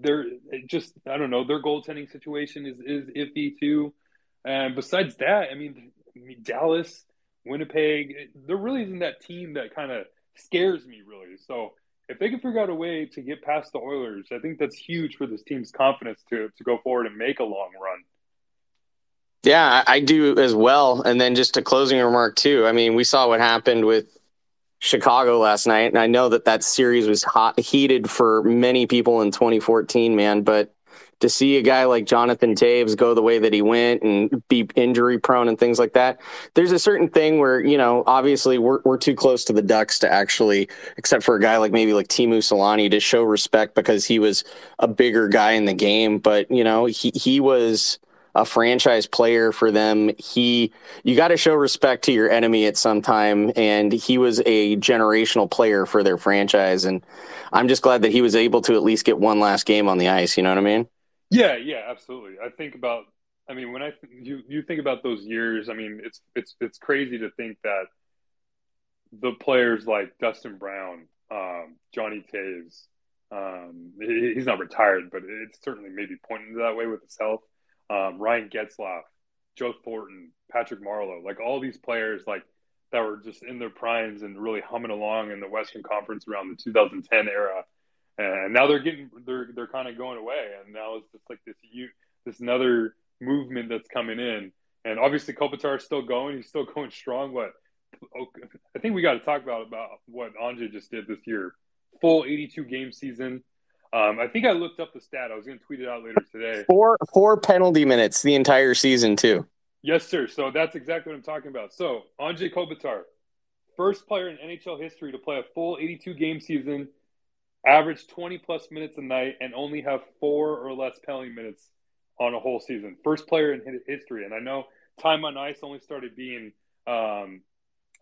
they're just I don't know their goaltending situation is is iffy too. And besides that, I mean, I mean Dallas, Winnipeg, there really isn't that team that kind of scares me really. So if they can figure out a way to get past the Oilers, I think that's huge for this team's confidence to to go forward and make a long run. Yeah, I do as well. And then just a closing remark too. I mean, we saw what happened with Chicago last night, and I know that that series was hot, heated for many people in 2014, man. But to see a guy like Jonathan Toews go the way that he went and be injury prone and things like that, there's a certain thing where you know, obviously, we're we're too close to the Ducks to actually, except for a guy like maybe like Teemu Selanne, to show respect because he was a bigger guy in the game. But you know, he he was a franchise player for them. He you got to show respect to your enemy at some time and he was a generational player for their franchise and I'm just glad that he was able to at least get one last game on the ice, you know what I mean? Yeah, yeah, absolutely. I think about I mean when I you you think about those years, I mean it's it's it's crazy to think that the players like Dustin Brown, um, Johnny Toews, um, he, he's not retired, but it's certainly maybe pointing that way with his health um, Ryan Getzlaf, Joe Thornton, Patrick Marleau, like all these players like that were just in their primes and really humming along in the Western Conference around the 2010 era. And now they're getting they're they're kind of going away, and now it's just like this you this another movement that's coming in. And obviously Kopitar is still going; he's still going strong. But I think we got to talk about about what Anze just did this year. Full 82 game season, um, I think I looked up the stat. I was going to tweet it out later today. Four four penalty minutes the entire season too. Yes, sir. So that's exactly what I'm talking about. So Kopitar, first player in NHL history to play a full 82 game season, average 20 plus minutes a night, and only have four or less penalty minutes on a whole season. First player in history. And I know time on ice only started being, um,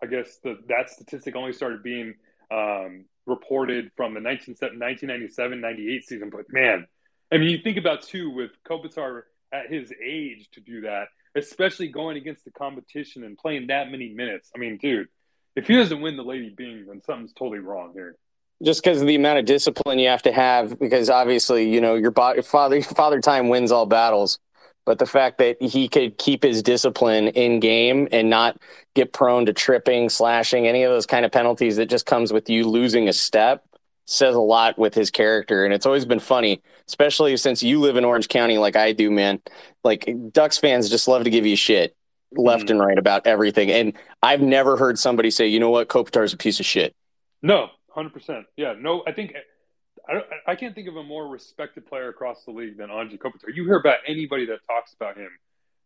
I guess the, that statistic only started being um, reported from the 1997 98 season. But man, I mean, you think about too with Kopitar at his age to do that, especially going against the competition and playing that many minutes. I mean, dude, if he doesn't win the Lady Byng, then something's totally wrong here. Just because of the amount of discipline you have to have, because obviously, you know, your father father time wins all battles. But the fact that he could keep his discipline in game and not get prone to tripping, slashing, any of those kind of penalties that just comes with you losing a step says a lot with his character. And it's always been funny, especially since you live in Orange County like I do, man. Like Ducks fans just love to give you shit left mm. and right about everything. And I've never heard somebody say, you know what, Kopitar's a piece of shit. No, 100%. Yeah, no, I think I, I can't think of a more respected player across the league than Anze Kopitar. You hear about anybody that talks about him.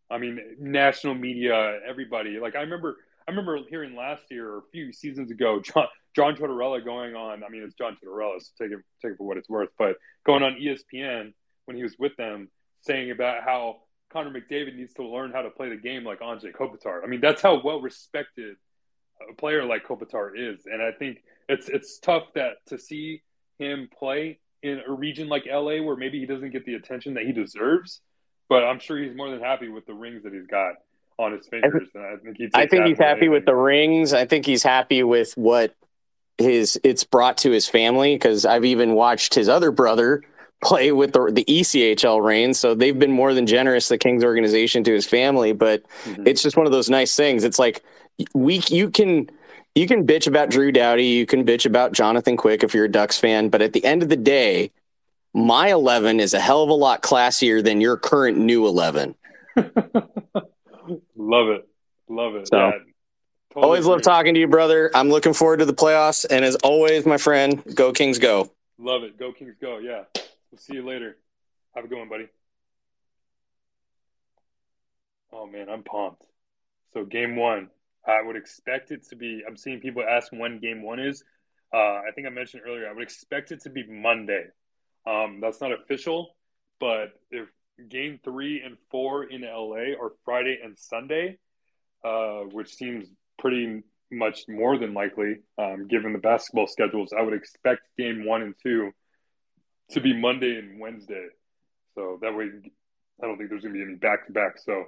I mean, national media, everybody. Like I remember, I remember hearing last year or a few seasons ago, John John Tortorella going on. I mean, it's John Tortorella, so take it take it for what it's worth. But going on ESPN when he was with them, saying about how Connor McDavid needs to learn how to play the game like Anze Kopitar. I mean, that's how well respected a player like Kopitar is, and I think it's it's tough that to see him play in a region like LA where maybe he doesn't get the attention that he deserves. But I'm sure he's more than happy with the rings that he's got on his fingers. I think, and I think, I think he's happy with the rings. I think he's happy with what his it's brought to his family because I've even watched his other brother play with the, the ECHL reigns. So they've been more than generous, the Kings organization, to his family. But mm-hmm. it's just one of those nice things. It's like we you can you can bitch about Drew Doughty, you can bitch about Jonathan Quick if you're a Ducks fan, but at the end of the day, my 11 is a hell of a lot classier than your current new 11. love it. Love it. So, yeah, totally always love talking to you, brother. I'm looking forward to the playoffs. And as always, my friend, go Kings go. Love it. Go Kings go. Yeah. We'll see you later. Have a good one, buddy. Oh, man, I'm pumped. So, game one, I would expect it to be. I'm seeing people ask when game one is. Uh, I think I mentioned earlier. I would expect it to be Monday. Um, that's not official, but if game three and four in LA are Friday and Sunday, uh, which seems pretty much more than likely um, given the basketball schedules, I would expect game one and two to be Monday and Wednesday. So that way, I don't think there's going to be any back to back. So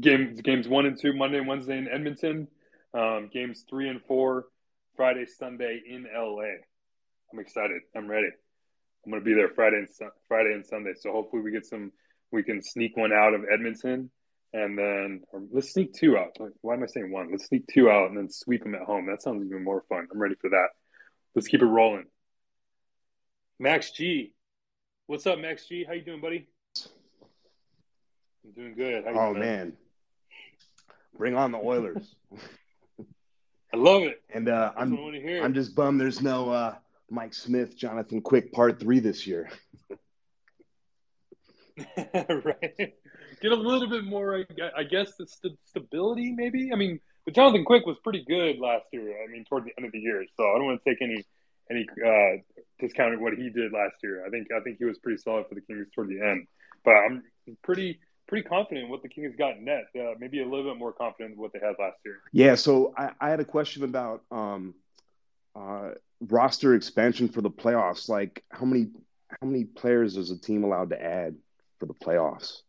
games games one and two Monday and Wednesday in Edmonton. Um, games three and four Friday Sunday in LA. I'm excited. I'm ready. I'm gonna be there Friday and Friday and Sunday. So hopefully we get some. We can sneak one out of Edmonton, and then let's sneak two out. Why am I saying one? Let's sneak two out and then sweep them at home. That sounds even more fun. I'm ready for that. Let's keep it rolling. Max G, what's up, Max G? How you doing, buddy? I'm doing good. oh doing, man? bring on the Oilers! I love it. And uh, I'm I'm just bummed there's no uh, Mike Smith, Jonathan Quick part three this year. right. Get a little bit more, I guess, the st- stability, maybe. I mean, but Jonathan Quick was pretty good last year. I mean, toward the end of the year, so I don't want to take any any uh, discounted what he did last year. I think I think he was pretty solid for the Kings toward the end. But I'm pretty pretty confident what the Kings got net. Uh, maybe a little bit more confident what they had last year. Yeah. So I, I had a question about um, uh, roster expansion for the playoffs. Like, how many how many players is a team allowed to add for the playoffs?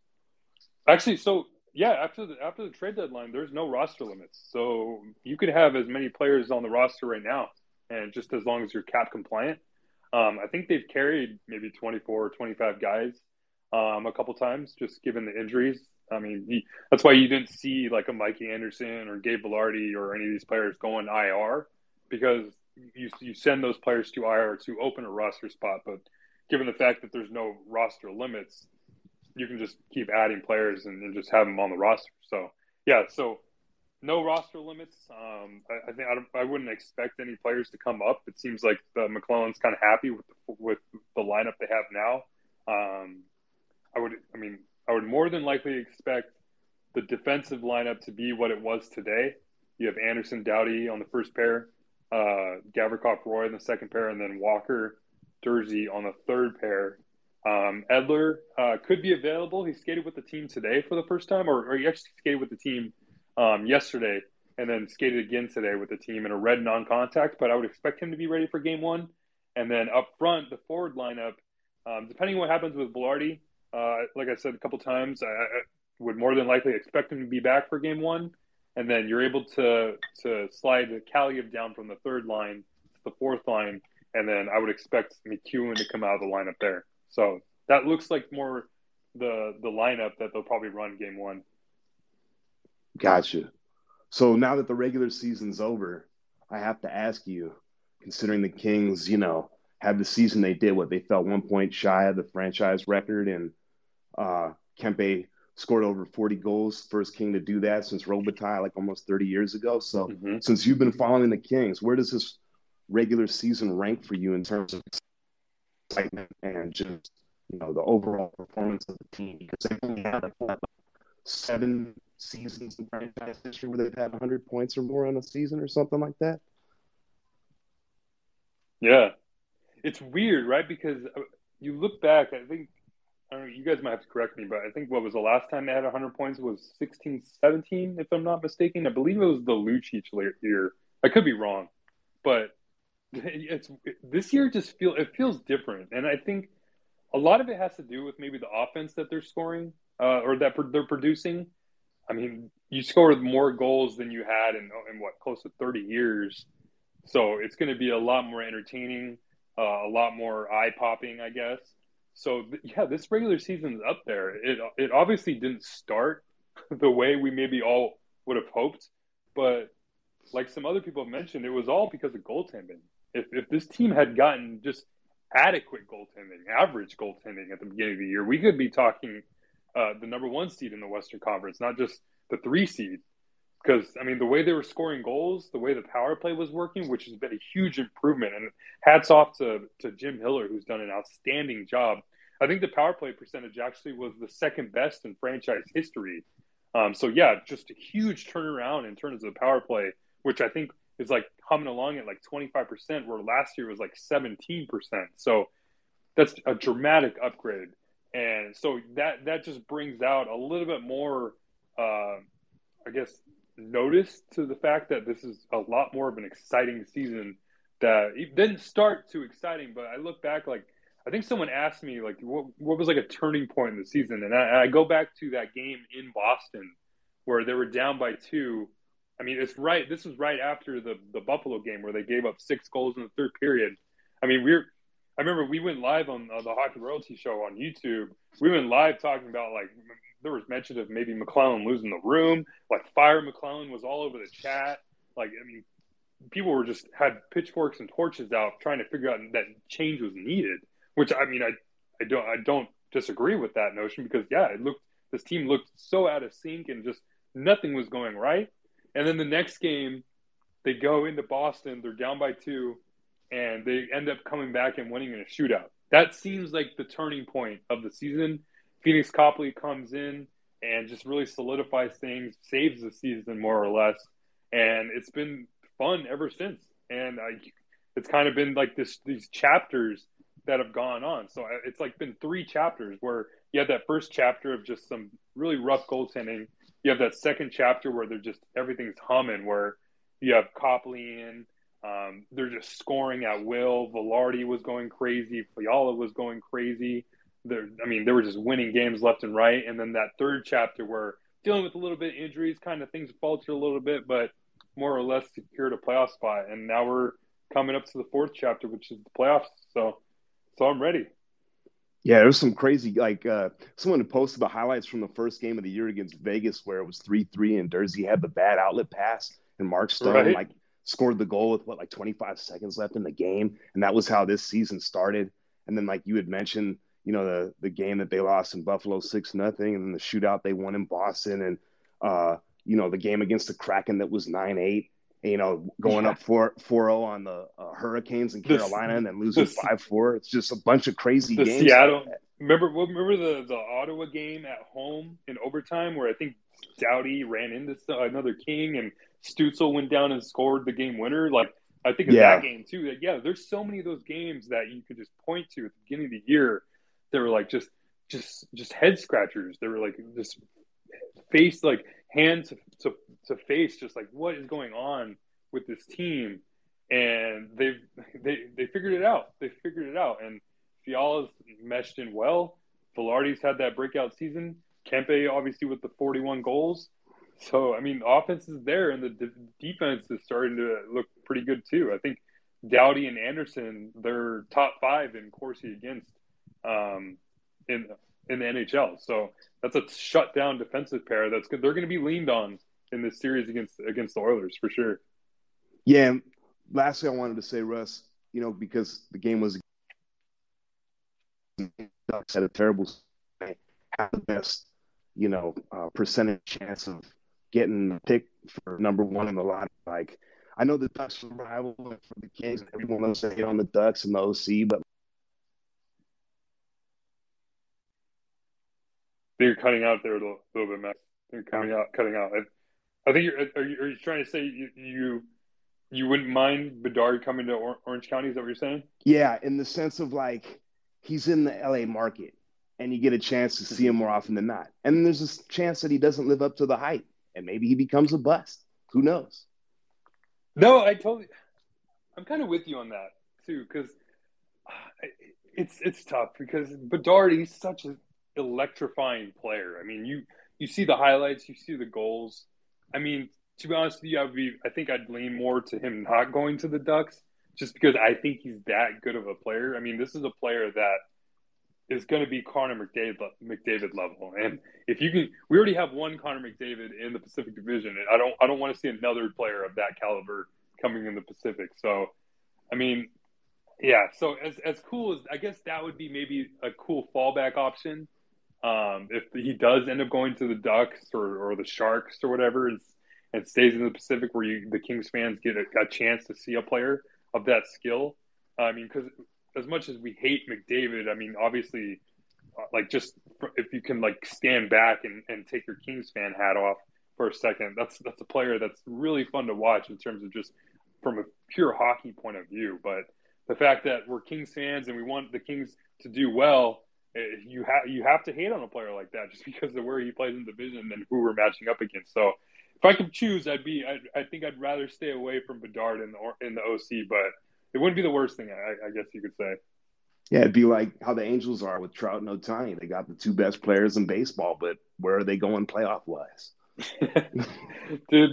Actually, so yeah, after the after the trade deadline, there's no roster limits. So you could have as many players on the roster right now, and just as long as you're cap compliant. Um, I think they've carried maybe 24 or 25 guys um, a couple times, just given the injuries. I mean, he, that's why you didn't see like a Mikey Anderson or Gabe Vilardi or any of these players going IR because you you send those players to IR to open a roster spot. But given the fact that there's no roster limits, you can just keep adding players and, and just have them on the roster. So yeah, so no roster limits. Um, I, I, think I, I, wouldn't expect any players to come up. It seems like the McLellan's kind of happy with the, with the lineup they have now. Um, I would, I mean, I would more than likely expect the defensive lineup to be what it was today, You have Anderson Doughty on the first pair, uh, Gavrikov Roy in the second pair, and then Walker Durzi on the third pair. Um, Edler uh, could be available. He skated with the team today for the first time, or, or he actually skated with the team um, yesterday and then skated again today with the team in a red non-contact. But I would expect him to be ready for game one. And then up front, the forward lineup, um, depending on what happens with Vilardi, uh, like I said a couple times, I, I, would more than likely expect him to be back for game one. And then you're able to to slide Kaliyev down from the third line to the fourth line, and then I would expect McEwen to come out of the lineup there. So that looks like more the the lineup that they'll probably run game one. Gotcha. So now that the regular season's over, I have to ask you, considering the Kings, you know, had the season they did, what they fell one point shy of the franchise record, and uh, Kempe scored over 40 goals, first King to do that since Robitaille, like almost 30 years ago. So mm-hmm. since you've been following the Kings, where does this regular season rank for you in terms of excitement and just you know the overall performance of the team? Because they only had like, seven seasons in franchise history where they've had 100 points or more on a season or something like that. Yeah, it's weird, right? Because uh, you look back, I think you guys might have to correct me, but I think what was the last time they had 100 points was 16 17, if I'm not mistaken. I believe it was the Lucic year. I could be wrong, but it's this year just feel it feels different, and I think a lot of it has to do with maybe the offense that they're scoring uh, or that they're producing. I mean, you scored more goals than you had in, in what close to 30 years, so it's going to be a lot more entertaining, uh, a lot more eye popping, I guess. So yeah, this regular season's up there. It it obviously didn't start the way we maybe all would have hoped, but like some other people have mentioned, it was all because of goaltending. If if this team had gotten just adequate goaltending, average goaltending at the beginning of the year, we could be talking uh, the number one seed in the Western Conference, not just the three seed. Because I mean, the way they were scoring goals, the way the power play was working, which has been a huge improvement, and hats off to to Jim Hiller, who's done an outstanding job. I think the power play percentage actually was the second best in franchise history. Um, so yeah, just a huge turnaround in terms of the power play, which I think is like humming along at like 25%, where last year was like 17%. So that's a dramatic upgrade. And so that that just brings out a little bit more, uh, I guess, notice to the fact that this is a lot more of an exciting season. That it didn't start too exciting, but I look back like I think someone asked me like what what was like a turning point in the season, and I, I go back to that game in Boston where they were down by two. I mean, it's right. This was right after the the Buffalo game where they gave up six goals in the third period. I mean, we're I remember we went live on uh, the Hockey Royalty Show on YouTube. We went live talking about like there was mention of maybe McLellan losing the room, like fire McLellan was all over the chat. Like I mean, people were just had pitchforks and torches out trying to figure out that change was needed. Which I mean, I I don't I don't disagree with that notion because yeah, it looked this team looked so out of sync and just nothing was going right. And then the next game, they go into Boston, they're down by two and they end up coming back and winning in a shootout. That seems like the turning point of the season. Pheonix Copley comes in and just really solidifies things, saves the season more or less, and it's been fun ever since. And I, it's kind of been like this these chapters that have gone on. So it's like been three chapters where you have that first chapter of just some really rough goaltending. You have that second chapter where they're just everything's humming, where you have Copley in, um, they're just scoring at will. Vilardi was going crazy. Fiala was going crazy. They're, I mean, they were just winning games left and right. And then that third chapter where dealing with a little bit of injuries, kind of things faltered a little bit, but more or less secured a playoff spot. And now we're coming up to the fourth chapter, which is the playoffs. So, so I'm ready. Yeah, there's some crazy like uh someone posted the highlights from the first game of the year against Vegas where it was three three and Durzi had the bad outlet pass and Mark Stone right. like scored the goal with what like 25 seconds left in the game, and that was how this season started. And then like you had mentioned, you know the the game that they lost in Buffalo six nothing, and then the shootout they won in Boston, and uh, you know the game against the Kraken that was nine eight. you know, going up 4 0 on the uh, Hurricanes in Carolina and then losing 5 4. It's just a bunch of crazy the games. Seattle. like. Remember, remember the the Ottawa game at home in overtime where I think Doughty ran into another King and Stutzle went down and scored the game winner. Like I think of Yeah. that game too. Like, yeah, there's so many of those games that you could just point to at the beginning of the year. They were like just just just head scratchers. They were like just face like hand to, to to face, just like what is going on with this team. And they've they they figured it out. They figured it out. And Fiala's meshed in well. Vilardi's had that breakout season. Kempe obviously with the 41 goals. So I mean, offense is there, and the de- defense is starting to look pretty good too. I think Doughty and Anderson, they're top five in Corsi against um, in in the NHL. So that's a shutdown defensive pair. That's good. They're going to be leaned on in this series against against the Oilers for sure. Yeah. Lastly, I wanted to say, Russ, you know, because the game was had a terrible had the best, you know, uh, percentage chance of getting picked for number one in the lot. Like, I know the Ducks are rival for the Kings, and everyone wants to hate on the Ducks and the OC, but They're cutting out there a little, little bit, Max. They're cutting out, cutting out. I, I think you're. Are you, are you trying to say you, you you wouldn't mind Bedard coming to Orange County? Is that what you're saying? Yeah, in the sense of like he's in the LA market and you get a chance to see him more often than not. And there's a chance that he doesn't live up to the hype and maybe he becomes a bust. Who knows? No, I totally. I'm kind of with you on that too, because uh, it's it's tough because Bedard he's such an electrifying player. I mean, you you see the highlights, you see the goals. I mean, to be honest with you, I'd be I think I'd lean more to him not going to the Ducks just because I think he's that good of a player. I mean, this is a player that is going to be Connor McDavid McDavid level, and if you can, we already have one Connor McDavid in the Pacific Division, I don't I don't want to see another player of that caliber coming in the Pacific. So, I mean, yeah. So as as cool as I guess that would be maybe a cool fallback option. Um, if he does end up going to the Ducks or, or the Sharks or whatever, and, and stays in the Pacific, where you, the Kings fans get a, a chance to see a player of that skill. I mean, because as much as we hate McDavid, I mean, obviously, uh, like just if you can like stand back and, and take your Kings fan hat off for a second, that's that's a player that's really fun to watch in terms of just from a pure hockey point of view. But the fact that we're Kings fans and we want the Kings to do well, eh, you have you have to hate on a player like that just because of where he plays in the division and who we're matching up against. So if I could choose, I'd be I, I think I'd rather stay away from Bedard in the in the OC, but it wouldn't be the worst thing, I, I guess you could say. Yeah, it'd be like how the Angels are with Trout and Ohtani. They got the two best players in baseball, but where are they going playoff wise? Dude,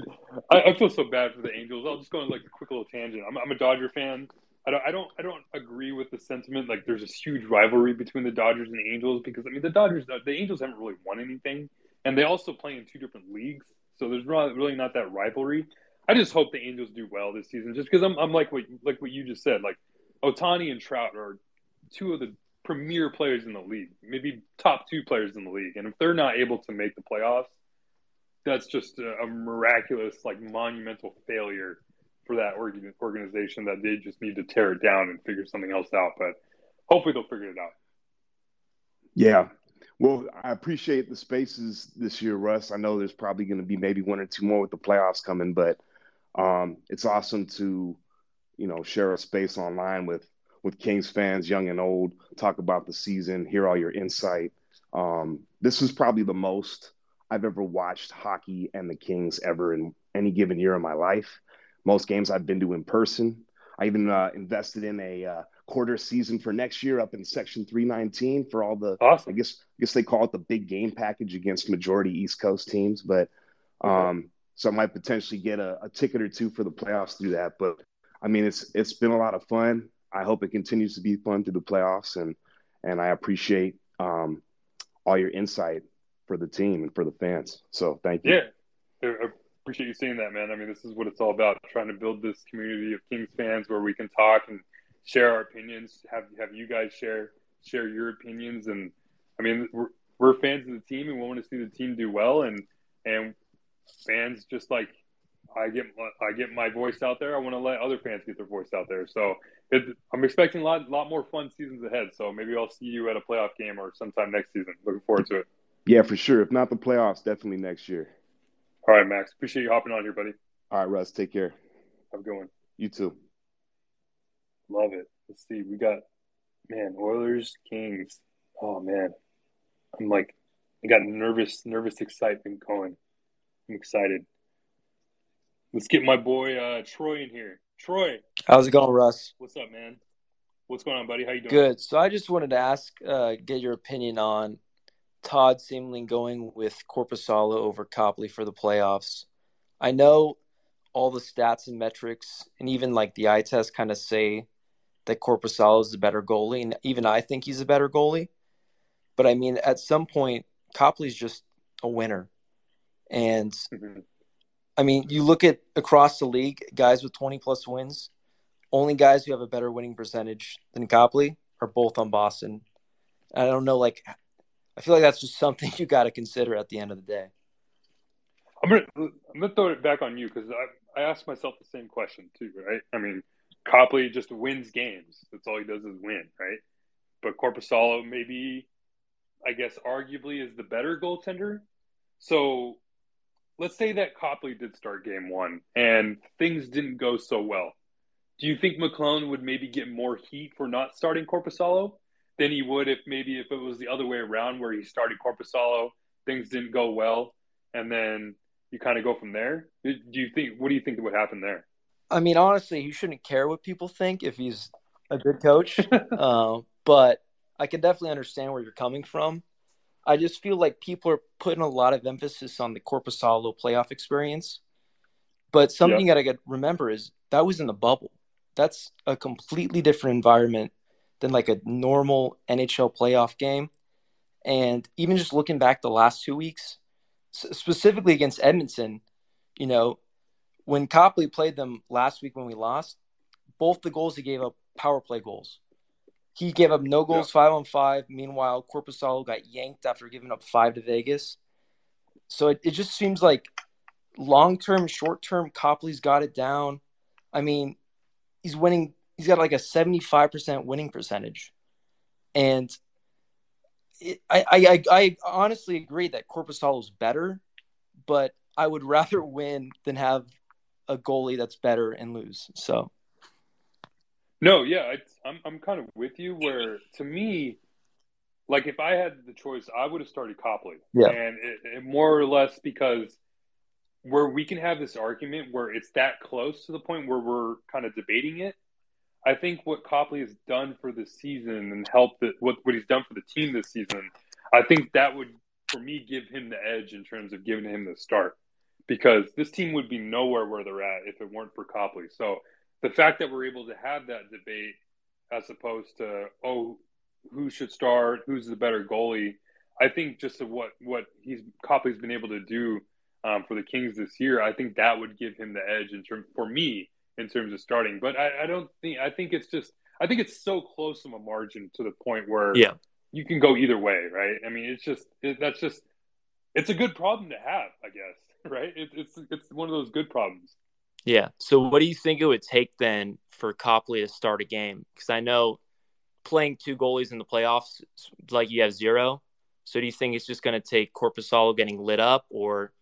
I, I, feel so bad for the Angels. I'll just go on like a quick little tangent. I'm, I'm a Dodger fan. I don't, I don't, I don't agree with the sentiment. Like, there's this huge rivalry between the Dodgers and the Angels because I mean, the Dodgers, the Angels haven't really won anything, and they also play in two different leagues, so there's really not that rivalry. I just hope the Angels do well this season, just because I'm, I'm like what, like what you just said. Like, Ohtani and Trout are two of the premier players in the league, maybe top two players in the league, and if they're not able to make the playoffs that's just a, a, miraculous, like monumental failure for that organ- organization that they just need to tear it down and figure something else out. But hopefully they'll figure it out. Yeah. Well, I appreciate the spaces this year, Russ. I know there's probably going to be maybe one or two more with the playoffs coming, but um, it's awesome to, you know, share a space online with with Kings fans, young and old, talk about the season, hear all your insight. Um, this is probably the most I've ever watched hockey and the Kings ever in any given year of my life. Most games I've been to in person. I even uh, invested in a uh, quarter season for next year up in Section 319 for all the. Awesome. I guess I guess they call it the big game package against majority East Coast teams, but um, so I might potentially get a, a ticket or two for the playoffs through that. But I mean, it's it's been a lot of fun. I hope it continues to be fun through the playoffs, and and I appreciate um, all your insight for the team and for the fans. So thank you. Yeah, I appreciate you saying that, man. I mean, this is what it's all about: trying to build this community of Kings fans where we can talk and share our opinions. Have have you guys share share your opinions, and I mean, we're, we're fans of the team and we want to see the team do well, and and fans just like I get I get my voice out there. I want to let other fans get their voice out there. So it, I'm expecting a lot lot more fun seasons ahead. So maybe I'll see you at a playoff game or sometime next season. Looking forward to it. Yeah, for sure. If not the playoffs, definitely next year. All right, Max. Appreciate you hopping on here, buddy. All right, Russ. Take care. Have a good one. You too. Love it. Let's see. We got man Oilers Kings. Oh man, I'm like I got nervous nervous excitement going. I'm excited. Let's get my boy uh, Troy in here. Troy, How's it going, Russ? what's up, man? What's going on, buddy? How you doing? Good. So I just wanted to ask, uh, get your opinion on Todd seemingly going with Korpisalo over Copley for the playoffs. I know all the stats and metrics, and even like the eye test, kind of say that Korpisalo is the better goalie, and even I think he's a better goalie. But I mean, at some point, Copley's just a winner, and Mhm. I mean, you look at across the league, guys with 20 plus wins, only guys who have a better winning percentage than Copley are both on Boston. I don't know, like, I feel like that's just something you got to consider at the end of the day. I'm gonna I'm gonna throw it back on you because I I asked myself the same question too, right? I mean, Copley just wins games. That's all he does is win, right? But Korpisalo maybe, I guess, arguably is the better goaltender. So let's say that Copley did start game one and things didn't go so well. Do you think McLellan would maybe get more heat for not starting Korpisalo than he would if maybe if it was the other way around where he started Korpisalo, things didn't go well, and then you kind of go from there? Do you think? What do you think would happen there? I mean, honestly, he shouldn't care what people think if he's a good coach. uh, but I can definitely understand where you're coming from. I just feel like people are putting a lot of emphasis on the Korpisalo playoff experience. But something you got to remember is that was in the bubble. That's a completely different environment than like a normal NHL playoff game. And even just looking back the last two weeks, specifically against Edmonton, you know, when Copley played them last week when we lost, both the goals he gave up power play goals. He gave up no goals, yeah. five on five. Meanwhile, Korpisalo got yanked after giving up five to Vegas. So it, it just seems like long term, short term, Copley's got it down. I mean, he's winning. He's got like a seventy five percent winning percentage, and it, I, I I honestly agree that Korpisalo's better, but I would rather win than have a goalie that's better and lose. So. No, yeah, I'm I'm kind of with you. Where to me, like if I had the choice, I would have started Copley. Yeah, and it, it more or less because where we can have this argument where it's that close to the point where we're kind of debating it. I think what Copley has done for the season and helped it, what what he's done for the team this season, I think that would for me give him the edge in terms of giving him the start because this team would be nowhere where they're at if it weren't for Copley. So the fact that we're able to have that debate as opposed to oh who should start who's the better goalie i think just of what what he's copley's been able to do um, for the kings this year i think that would give him the edge in terms for me in terms of starting. But I, I don't think i think it's just i think it's so close of a margin to the point where yeah. you can go either way right? I mean it's just it, that's just it's a good problem to have i guess right? It, it's it's one of those good problems yeah. So what do you think it would take then for Copley to start a game? Because I know playing two goalies in the playoffs, like you have zero. So do you think it's just going to take Korpisalo getting lit up, or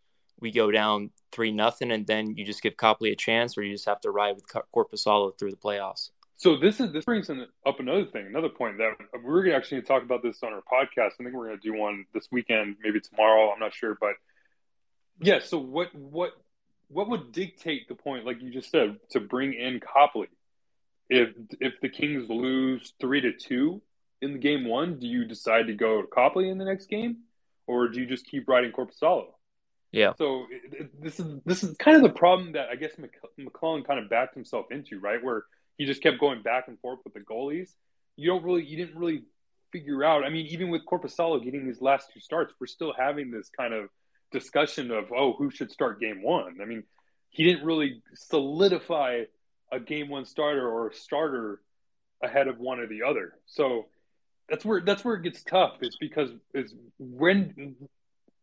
we go down three nothing, and then you just give Copley a chance, or you just have to ride with Korpisalo through the playoffs? So this is this brings up another thing, another point that we're actually going to talk about this on our podcast. I think we're going to do one this weekend, maybe tomorrow. I'm not sure, but yeah. So what what what would dictate the point, like you just said, to bring in Copley? If if the Kings lose three to two in the game one, do you decide to go Copley in the next game, or do you just keep riding Korpisalo? Yeah. So it, it, this is this is kind of the problem that I guess McLellan kind of backed himself into, right? Where he just kept going back and forth with the goalies. You don't really, you didn't really figure out. I mean, even with Korpisalo getting these last two starts, we're still having this kind of discussion of oh who should start game one. I mean, he didn't really solidify a game one starter or a starter ahead of one or the other. So that's where that's where it gets tough. It's because is when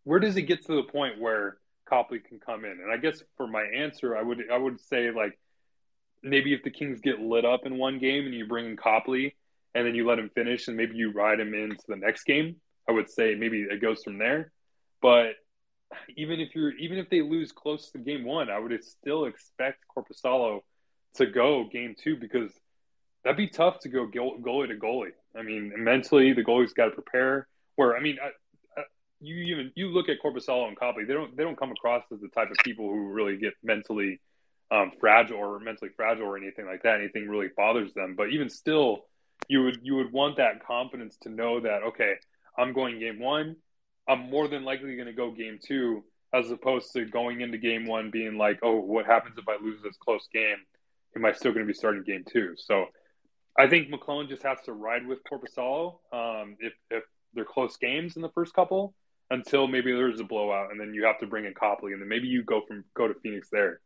where does it get to the point where Copley can come in. And I guess for my answer, I would I would say like maybe if the Kings get lit up in one game and you bring in Copley and then you let him finish and maybe you ride him into the next game, I would say maybe it goes from there. But even if you're even if they lose close to game one, I would still expect Korpisalo to go game two because that'd be tough to go goalie to goalie. I mean, mentally, the goalie's got to prepare. Where I mean, I, I, you even you look at Korpisalo and Copley, they don't they don't come across as the type of people who really get mentally um, fragile or mentally fragile or anything like that. Anything really bothers them. But even still, you would you would want that confidence to know that okay, I'm going game one. I'm more than likely going to go game two, as opposed to going into game one being like, oh, what happens if I lose this close game? Am I still going to be starting game two? So I think McLellan just has to ride with Korpisalo um, if, if they're close games in the first couple until maybe there's a blowout, and then you have to bring in Copley, and then maybe you go from go to Pheonix there.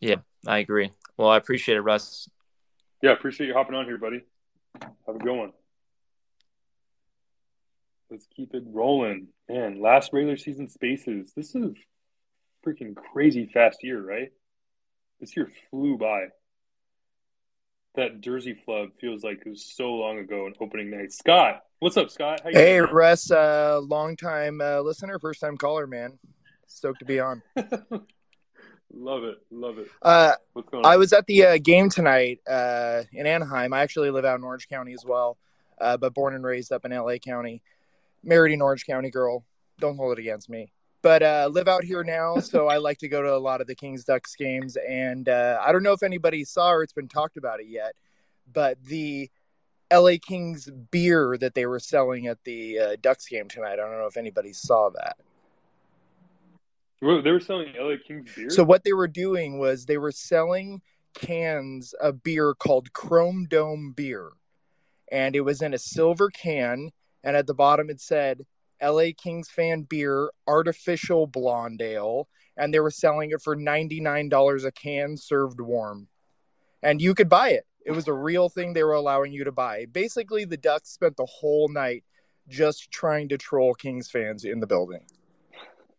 Yeah, I agree. Well, I appreciate it, Russ. Yeah, appreciate you hopping on here, buddy. Have a good one. Let's keep it rolling. Man, last regular season spaces. This is freaking crazy fast year, right? This year flew by. That Jersey flub feels like it was so long ago in opening night. Scott, what's up, Scott? hey, doing? Russ, uh, long time uh, listener, first time caller, man. Stoked to be on. love it, love it. Uh, what's going on? I was at the uh, game tonight uh, in Anaheim. I actually live out in Orange County as well, uh, but born and raised up in LA County married an Orange County girl. Don't hold it against me. But uh, live out here now, so I like to go to a lot of the Kings Ducks games. And uh, I don't know if anybody saw or it's been talked about it yet, but the LA Kings beer that they were selling at the uh, Ducks game tonight. I don't know if anybody saw that. They were selling LA Kings beer. So what they were doing was they were selling cans of beer called Chrome Dome beer, and it was in a silver can, and at the bottom it said LA Kings fan beer, artificial blonde ale, and they were selling it for $99 a can served warm. And you could buy it. It was a real thing they were allowing you to buy. Basically, the Ducks spent the whole night just trying to troll Kings fans in the building.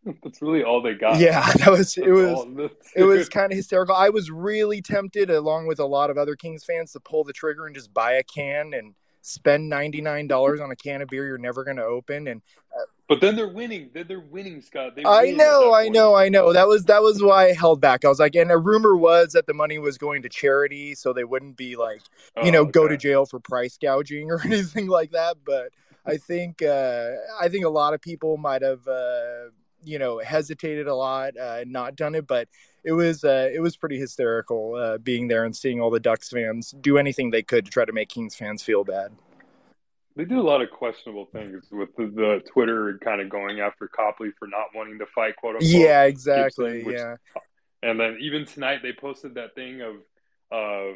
That's really all they got. Yeah, that was it was it was kind of hysterical. I was really tempted along with a lot of other Kings fans to pull the trigger and just buy a can and spend ninety nine dollars on a can of beer you're never going to open and uh, but then they're winning. Then they're winning scott. They i know i know i know. That was that was why i held back. I was like and a rumor was that the money was going to charity so they wouldn't be like you oh, know okay. go to jail for price gouging or anything like that. But i think uh i think a lot of people might have uh you know hesitated a lot uh not done it but it was uh, it was pretty hysterical uh, being there and seeing all the Ducks fans do anything they could to try to make Kings fans feel bad. They do a lot of questionable things with the, the Twitter kind of going after Copley for not wanting to fight, quote unquote. Yeah, exactly. Which, yeah. And then even tonight they posted that thing of of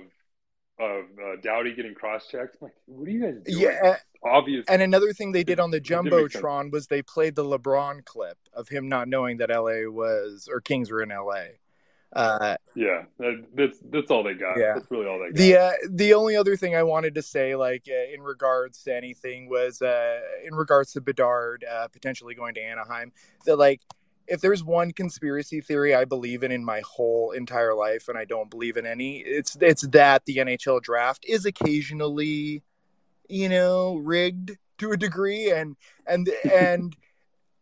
of uh, Doughty getting cross checked. Like, what are you guys doing? Yeah, obvious. And another thing they did on the jumbotron was they played the LeBron clip of him not knowing that LA was or Kings were in LA. Uh, yeah, that's that's all they got. Yeah, that's really all they got. The uh, the only other thing I wanted to say, like uh, in regards to anything, was uh, in regards to Bedard uh, potentially going to Anaheim. That like, if there's one conspiracy theory I believe in in my whole entire life, and I don't believe in any, it's it's that the NHL draft is occasionally, you know, rigged to a degree, and and and.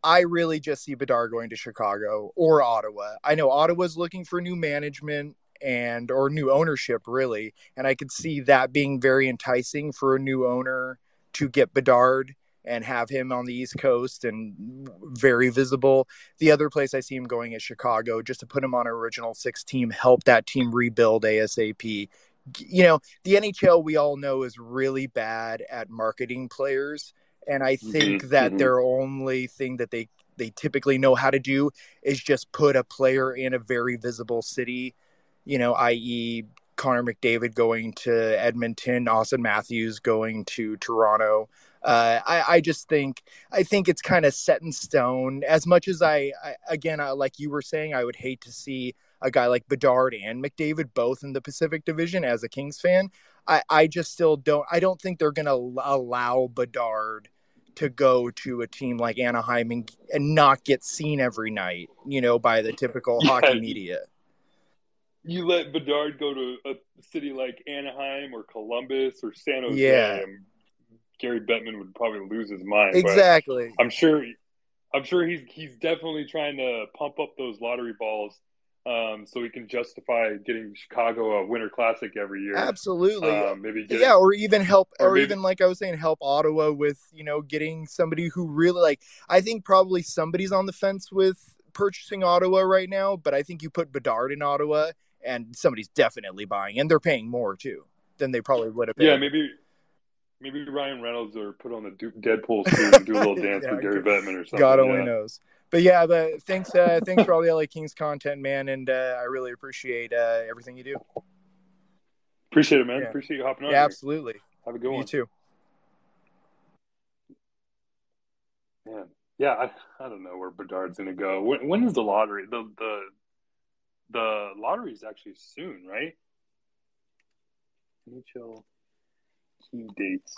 I really just see Bedard going to Chicago or Ottawa. I know Ottawa's looking for new management and or new ownership really, and I could see that being very enticing for a new owner to get Bedard and have him on the East Coast and very visible. The other place I see him going is Chicago, just to put him on an original six team, help that team rebuild ASAP. You know, the NHL we all know is really bad at marketing players and I mm-hmm, think mm-hmm, that mm-hmm. their only thing that they they typically know how to do is just put a player in a very visible city, you know, i.e. Connor McDavid going to Edmonton, Auston Matthews going to Toronto. Uh, I, I just think I think it's kind of set in stone. As much as I, I again, I, like you were saying, I would hate to see a guy like Bedard and McDavid both in the Pacific Division as a Kings fan. I, I just still don't I don't think they're gonna allow Bedard to go to a team like Anaheim and, and not get seen every night, you know, by the typical Yeah. hockey media. You let Bedard go to a city like Anaheim or Columbus or San Jose, Yeah. Gary Bettman would probably lose his mind. but Exactly. I'm sure. I'm sure he's he's definitely trying to pump up those lottery balls, um, so he can justify getting Chicago a Winter Classic every year. Absolutely. Um, maybe get yeah, or even help, or or, maybe- even like I was saying, help Ottawa with you know getting somebody who really like. I think probably somebody's on the fence with purchasing Ottawa right now, but I think you put Bedard in Ottawa, and somebody's definitely buying, and they're paying more too than they probably would have. yeah, maybe maybe Ryan Reynolds or put on the Deadpool suit and do a little dance Yeah, with Gary Bettman or something. God only yeah. knows. But yeah, but thanks, uh, thanks for all the LA Kings content, man, and uh, I really appreciate uh, everything you do. Appreciate it, man. Yeah. Appreciate you hopping on. Yeah, absolutely. Have a good You one. You too. Man, yeah, I, I don't know where Bedard's gonna go. When, when is the lottery? The the the lottery is actually soon, right? NHL key dates,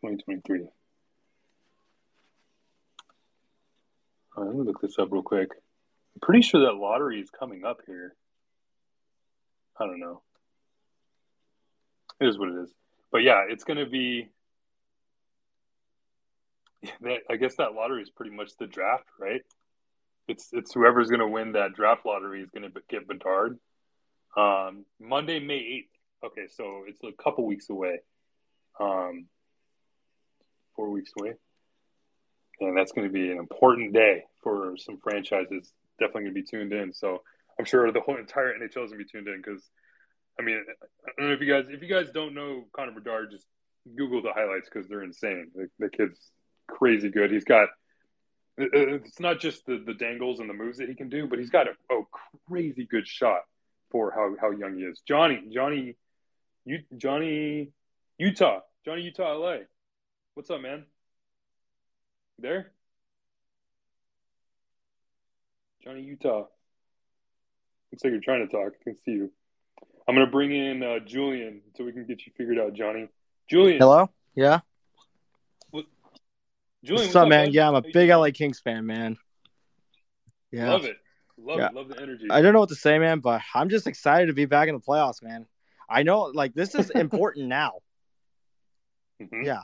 twenty twenty three. Let me look this up real quick. I'm pretty sure that lottery is coming up here. I don't know. It is what it is. But yeah, it's gonna be that, I guess that lottery is pretty much the draft, right? It's it's whoever's going to win that draft lottery is going to get Bedard. Um, Monday, May eighth. Okay, so it's a couple weeks away. Um, four weeks away, and that's going to be an important day for some franchises. Definitely going to be tuned in. So I'm sure the whole entire NHL is going to be tuned in because, I mean, I don't know if you guys if you guys don't know Connor Bedard, just Google the highlights because they're insane. The, the kid's crazy good. He's got it's not just the, the dangles and the moves that he can do, but he's got a, a crazy good shot for how, how young he is. Johnny, Johnny, you, Johnny, Utah, Johnny, Utah, LA. What's up, man? There, Johnny, Utah. Looks like you're trying to talk. I can see you. I'm gonna bring in uh, Julian so we can get you figured out, Johnny. Julian, Hello? Yeah. Julian, what's, up, man? Yeah, I'm a big? LA Kings fan, man. Yeah. Love it. Love Yeah. it. Love the energy. I don't know what to say, man, but I'm just excited to be back in the playoffs, man. I know, like, this is important now. Mhm. Yeah.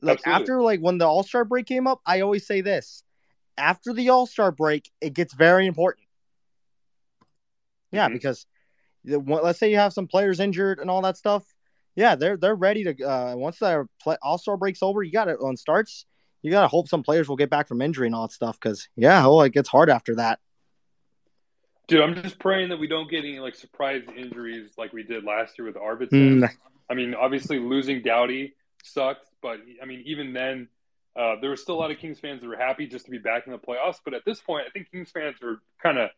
Like, Absolutely. after, like, when the All Star break came up, I always say this after the All Star break, it gets very important. Yeah, Mhm. because the- let's say you have some players injured and all that stuff. Yeah, they're they're ready to. Uh, once the play, All Star breaks over, you got it on starts. You got to hope some players will get back from injury and all that stuff. Because yeah, oh, it gets hard after that. Dude, I'm just praying that we don't get any like surprise injuries like we did last year with Arvidsson. Mm. I mean, obviously losing Doughty sucked, but I mean, even then, uh, there were still a lot of Kings fans that were happy just to be back in the playoffs. But at this point, I think Kings fans are kind of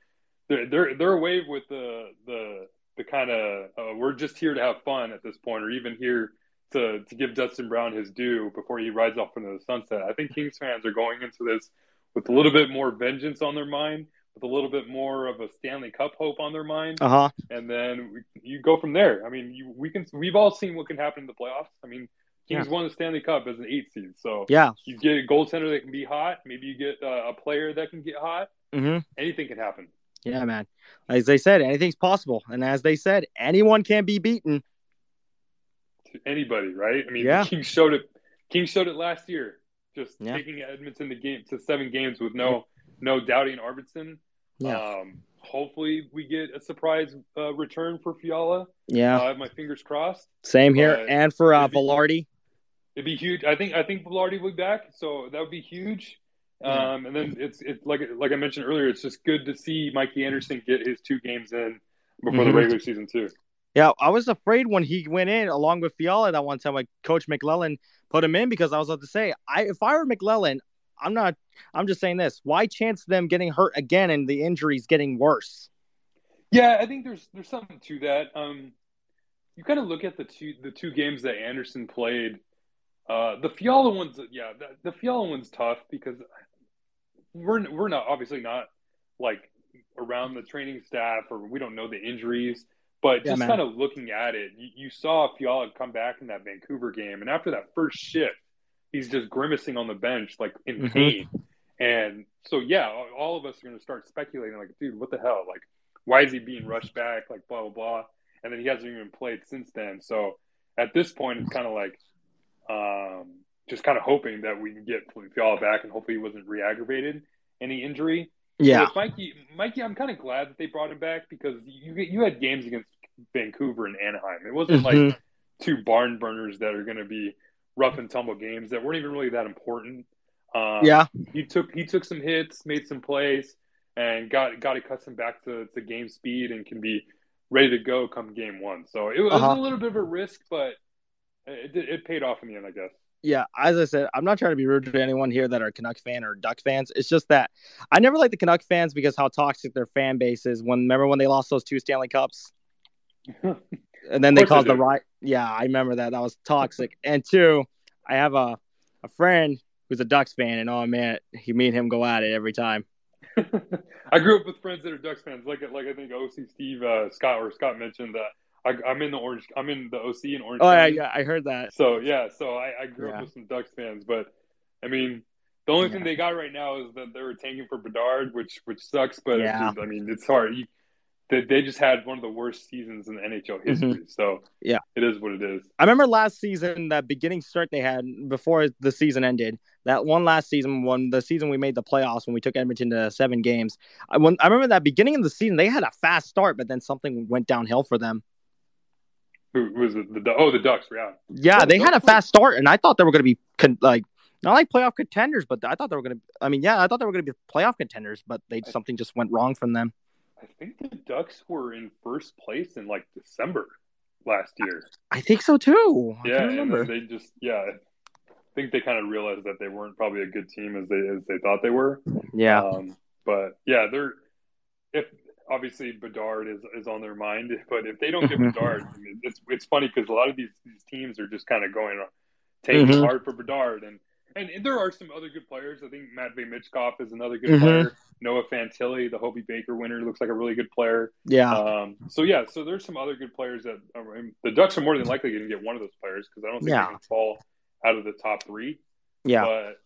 they're they're they're away with the the the kind of uh, we're just here to have fun at this point, or even here to to give Dustin Brown his due before he rides off into the sunset. I think Kings fans are going into this with a little bit more vengeance on their mind, with a little bit more of a Stanley Cup hope on their mind, Uh huh. and then we, you go from there. I mean, you, we can we've all seen what can happen in the playoffs. I mean, Kings won the Stanley Cup as an eight seed, so Yeah. you get a goaltender that can be hot. Maybe you get uh, a player that can get hot. hmm Anything can happen. Yeah, man. As they said, anything's possible, and as they said, anyone can be beaten. to anybody, right? I mean, Yeah. the Kings showed it. Kings showed it last year, just Yeah. taking Edmonton to game to seven games with no no and Arvidsson. Yeah. Um, hopefully, we get a surprise uh, return for Fiala. Yeah. I have my fingers crossed. Same here, but and for uh, it'd be- Vilardi. It'd be huge. I think I think Vilardi will be back, so that would be huge. Um, and then it's it's like like I mentioned earlier, it's just good to see Mikey Anderson get his two games in before Mhm. the regular season too. Yeah, I was afraid when he went in along with Fiala that one time, like Coach McLellan put him in because I was about to say, I if I were McLellan, I'm not. I'm just saying this: why chance them getting hurt again and the injuries getting worse? Yeah, I think there's there's something to that. Um, you kind of look at the two the two games that Anderson played. Uh, the Fiala one's yeah, the, the Fiala one's tough because we're we're not obviously not like around the training staff or we don't know the injuries, but just kind of looking at it, you, you saw Fiala come back in that Vancouver game, and after that first shift, he's just grimacing on the bench like in Mhm. pain. And so yeah, all of us are going to start speculating like, dude, what the hell? Like, why is he being rushed back? Like blah blah blah. And then he hasn't even played since then. So at this point, it's kind of like um, just kind of hoping that we can get Fiala back, and hopefully he wasn't re-aggravated any injury. Yeah. With Mikey, Mikey, I'm kind of glad that they brought him back because you you had games against Vancouver and Anaheim. It wasn't like Mhm. two barn burners that are going to be rough and tumble games that weren't even really that important. Um, Yeah. he took he took some hits, made some plays, and got got accustomed back to, to game speed and can be ready to go come game one. So it was Uh-huh. a little bit of a risk, but it, it paid off in the end, I guess. Yeah, as I said, I'm not trying to be rude to anyone here that are Canuck fan or Duck fans. It's just that I never liked the Canuck fans because how toxic their fan base is. When remember when they lost those two Stanley Cups, and then they Of course caused they the riot. Yeah, I remember that. That was toxic. and two, I have a a friend who's a Ducks fan, and oh man, he me and him go at it every time. I grew up with friends that are Ducks fans, like like I think OC Steve uh, Scott or Scott mentioned that I, I'm in the orange. I'm in the OC in Orange. Oh yeah, County. yeah, I heard that. So yeah, so I, I grew Yeah. up with some Ducks fans, but I mean, the only Yeah. thing they got right now is that they were tanking for Bedard, which which sucks. But Yeah. just- I mean, it's hard. You, they, they just had one of the worst seasons in NHL history. So Mm-hmm. Yeah. it is what it is. I remember last season that beginning start they had before the season ended. That one last season, when the season we made the playoffs, when we took Edmonton to seven games. I, when, I remember that beginning of the season, they had a fast start, but then something went downhill for them. Who was it? The, oh, the Ducks. Yeah. Yeah, Yeah, they the had a Ducks were- fast start, and I thought they were going to be con- like not like playoff contenders, but I thought they were going to. I mean, yeah, I thought they were going to be playoff contenders, but they something just went wrong from them. I think the Ducks were in first place in like December last year. I think so too. I yeah, remember. they just yeah. I think they kind of realized that they weren't probably a good team as they as they thought they were. yeah, Um, but yeah, they're if obviously Bedard is, is on their mind, but if they don't get. Bedard, I mean, it's it's funny because a lot of these these teams are just kind of going on taking Mhm. hard for Bedard, and, and and there are some other good players. I think Matvey Michkov is another good Mhm. player. Noah Fantilli, the Hobey Baker winner, looks like a really good player. yeah, Um, so yeah, so there's some other good players that I mean, the Ducks are more than likely going to get one of those players because I don't think Yeah. they can fall out of the top three. yeah. But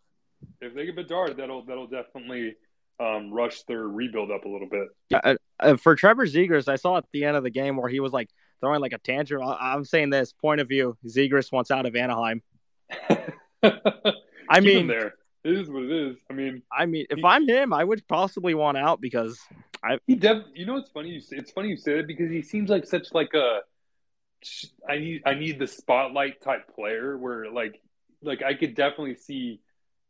if they get Bedard, that'll that'll definitely um, rush their rebuild up a little bit. Yeah, uh, uh, for Trevor Zegras, I saw at the end of the game where he was like throwing like a tantrum. I- I'm saying this point of view: Zegras wants out of Anaheim. I mean, there. It is what it is. I mean, I mean, if He- I'm him, I would possibly want out because I. he def- You know, what's funny? You say, it's funny you say that because he seems like such like a. I need I need the spotlight type player where like like I could definitely see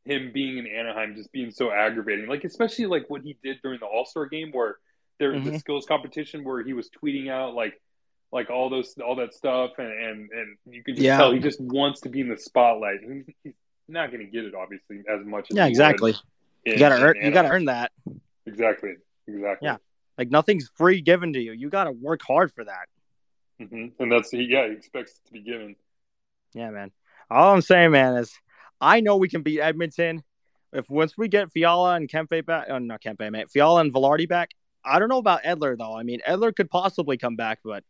him being in Anaheim just being so aggravating. Like especially like what he did during the All Star game where there was the mm-hmm. skills competition where he was tweeting out like like all those all that stuff and and, and you could just Yeah. tell he just wants to be in the spotlight. He's not going to get it obviously as much as yeah, exactly. in- You gotta earn. You gotta earn that. exactly exactly. Yeah. Like nothing's free given to you. You gotta work hard for that. hmm And that's yeah, he expects it to be given. Yeah, man. All I'm saying, man, is I know we can beat Edmonton if once we get Fiala and Kempe back. Oh, not Kempe, man. Fiala and Vilardi back. I don't know about Edler though. I mean, Edler could possibly come back, but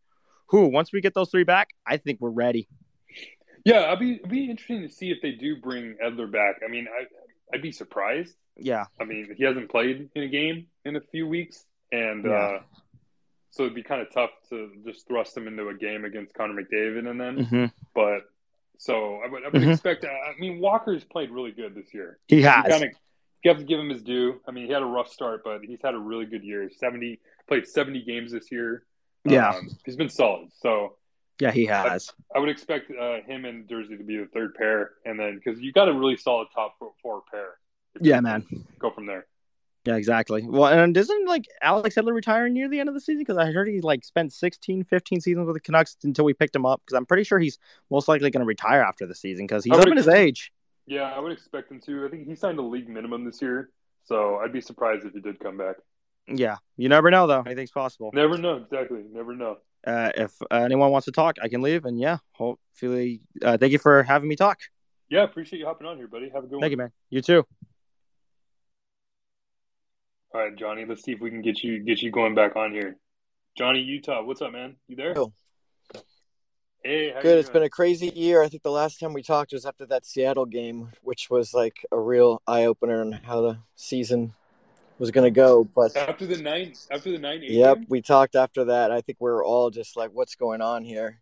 who? Once we get those three back, I think we're ready. Yeah, I'd be it'd be interesting to see if they do bring Edler back. I mean, I I'd be surprised. Yeah, I mean, he hasn't played in a game in a few weeks, and Yeah. uh, so it'd be kind of tough to just thrust him into a game against Connor McDavid, and then. hmm But so I would I would Mhm. expect. I mean, Walker's played really good this year. he has. kind of you have to give him his due. I mean, he had a rough start, but he's had a really good year. Seventy played seventy games this year. Yeah. um, he's been solid. So yeah, he has. I would expect uh, him and Durzi to be the third pair, and then because you got a really solid top four, four pair. Yeah, man. Go from there. Yeah, exactly. Well, and isn't like Alex Edler retiring near the end of the season? Because I heard he like spent 16, 15 seasons with the Canucks until we picked him up. Because I'm pretty sure he's most likely going to retire after the season because he's up in his age. Yeah, I would expect him to. I think he signed a league minimum this year, so I'd be surprised if he did come back. Yeah, you never know though. Anything's possible. Never know exactly. Never know. Uh, if uh, anyone wants to talk, I can leave. And yeah, hopefully, uh, thank you for having me talk. Yeah, appreciate you hopping on here, buddy. Have a good Thank one. you, man. You too. All right, Johnny. Let's see if we can get you get you going back on here. Johnny Utah, what's up, man? You there? Yo. Hey, how Good. It's been a crazy year. I think the last time we talked was after that Seattle game, which was like a real eye opener on how the season was going to go. But After the nine, after the nine yep, game, we talked after that. I think we are all just like, what's going on here?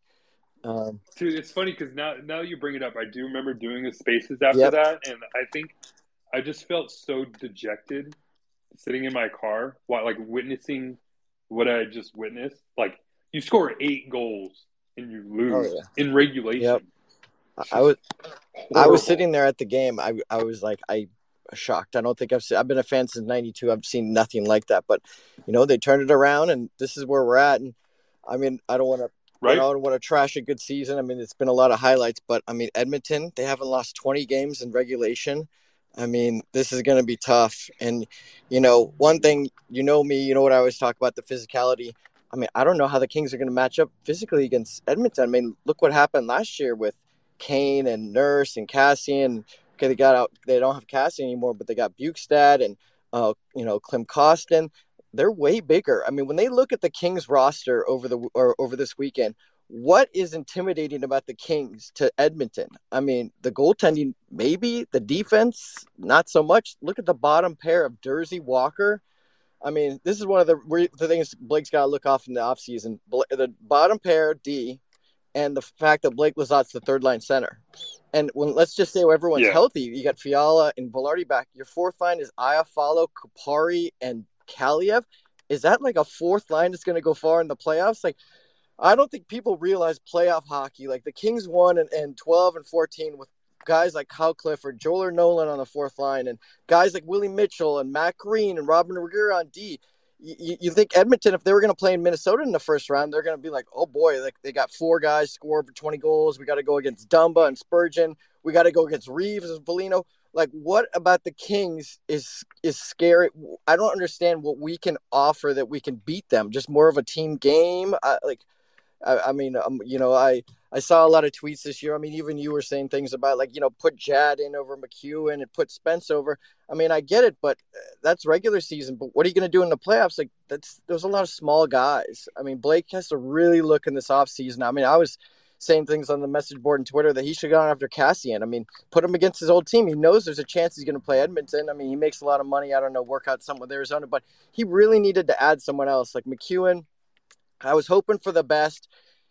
Um, dude, it's funny because now now you bring it up. I do remember doing the spaces after Yep. that, and I think I just felt so dejected sitting in my car while like witnessing what I had just witnessed. Like you score eight goals and you lose Oh, yeah. in regulation. Yep. I was just I was sitting there at the game. I I was like I shocked. I don't think I've seen, I've been a fan since '92. I've seen nothing like that. But you know, they turned it around, and this is where we're at. And I mean, I don't want to. right. I don't want to trash a good season. I mean, it's been a lot of highlights, but I mean, Edmonton, they haven't lost 20 games in regulation. I mean, this is going to be tough. And, you know, one thing, you know me, you know what I always talk about the physicality. I mean, I don't know how the Kings are going to match up physically against Edmonton. I mean, look what happened last year with Kane and Nurse and Kassian. Okay, they got out, they don't have Cassie anymore, but they got Bjugstad and, uh, you know, Klim Kostin they're way bigger. I mean, when they look at the Kings roster over the or over this weekend, what is intimidating about the Kings to Edmonton? I mean, the goaltending, maybe the defense, not so much. Look at the bottom pair of Durzi Walker. I mean, this is one of the the things Blake's got to look off in the offseason. The bottom pair D, and the fact that Blake Lizotte's the third line center. And when let's just say everyone's Yeah. healthy, you got Fiala and Velarde back. Your fourth line is Iafallo, Kupari, and Kaliyev. Is that like a fourth line that's going to go far in the playoffs? Like, I don't think people realize playoff hockey. Like the Kings won and, and 12 and 14 with guys like Kyle Clifford, Joel Nolan on the fourth line, and guys like Willie Mitchell and Matt Green and Robyn Regehr on D. You, you think Edmonton, if they were going to play in Minnesota in the first round, they're going to be like, oh boy, like they got four guys score over 20 goals. We got to go against Dumba and Spurgeon. We got to go against Reaves and Foligno. Like, what about the Kings is is scary? I don't understand what we can offer that we can beat them. Just more of a team game. I, like, I, I mean, um, you know, I I saw a lot of tweets this year. I mean, even you were saying things about like, you know, put Jad in over MacEwen and put Spence over. I mean, I get it, but uh, that's regular season. But what are you going to do in the playoffs? Like, that's there's a lot of small guys. I mean, Blake has to really look in this offseason. I mean, I was saying things on the message board and Twitter that he should go on after Kassian. I mean, put him against his old team. He knows there's a chance he's going to play Edmonton. I mean, he makes a lot of money. I don't know, work out something with Arizona, but he really needed to add someone else like MacEwen. I was hoping for the best.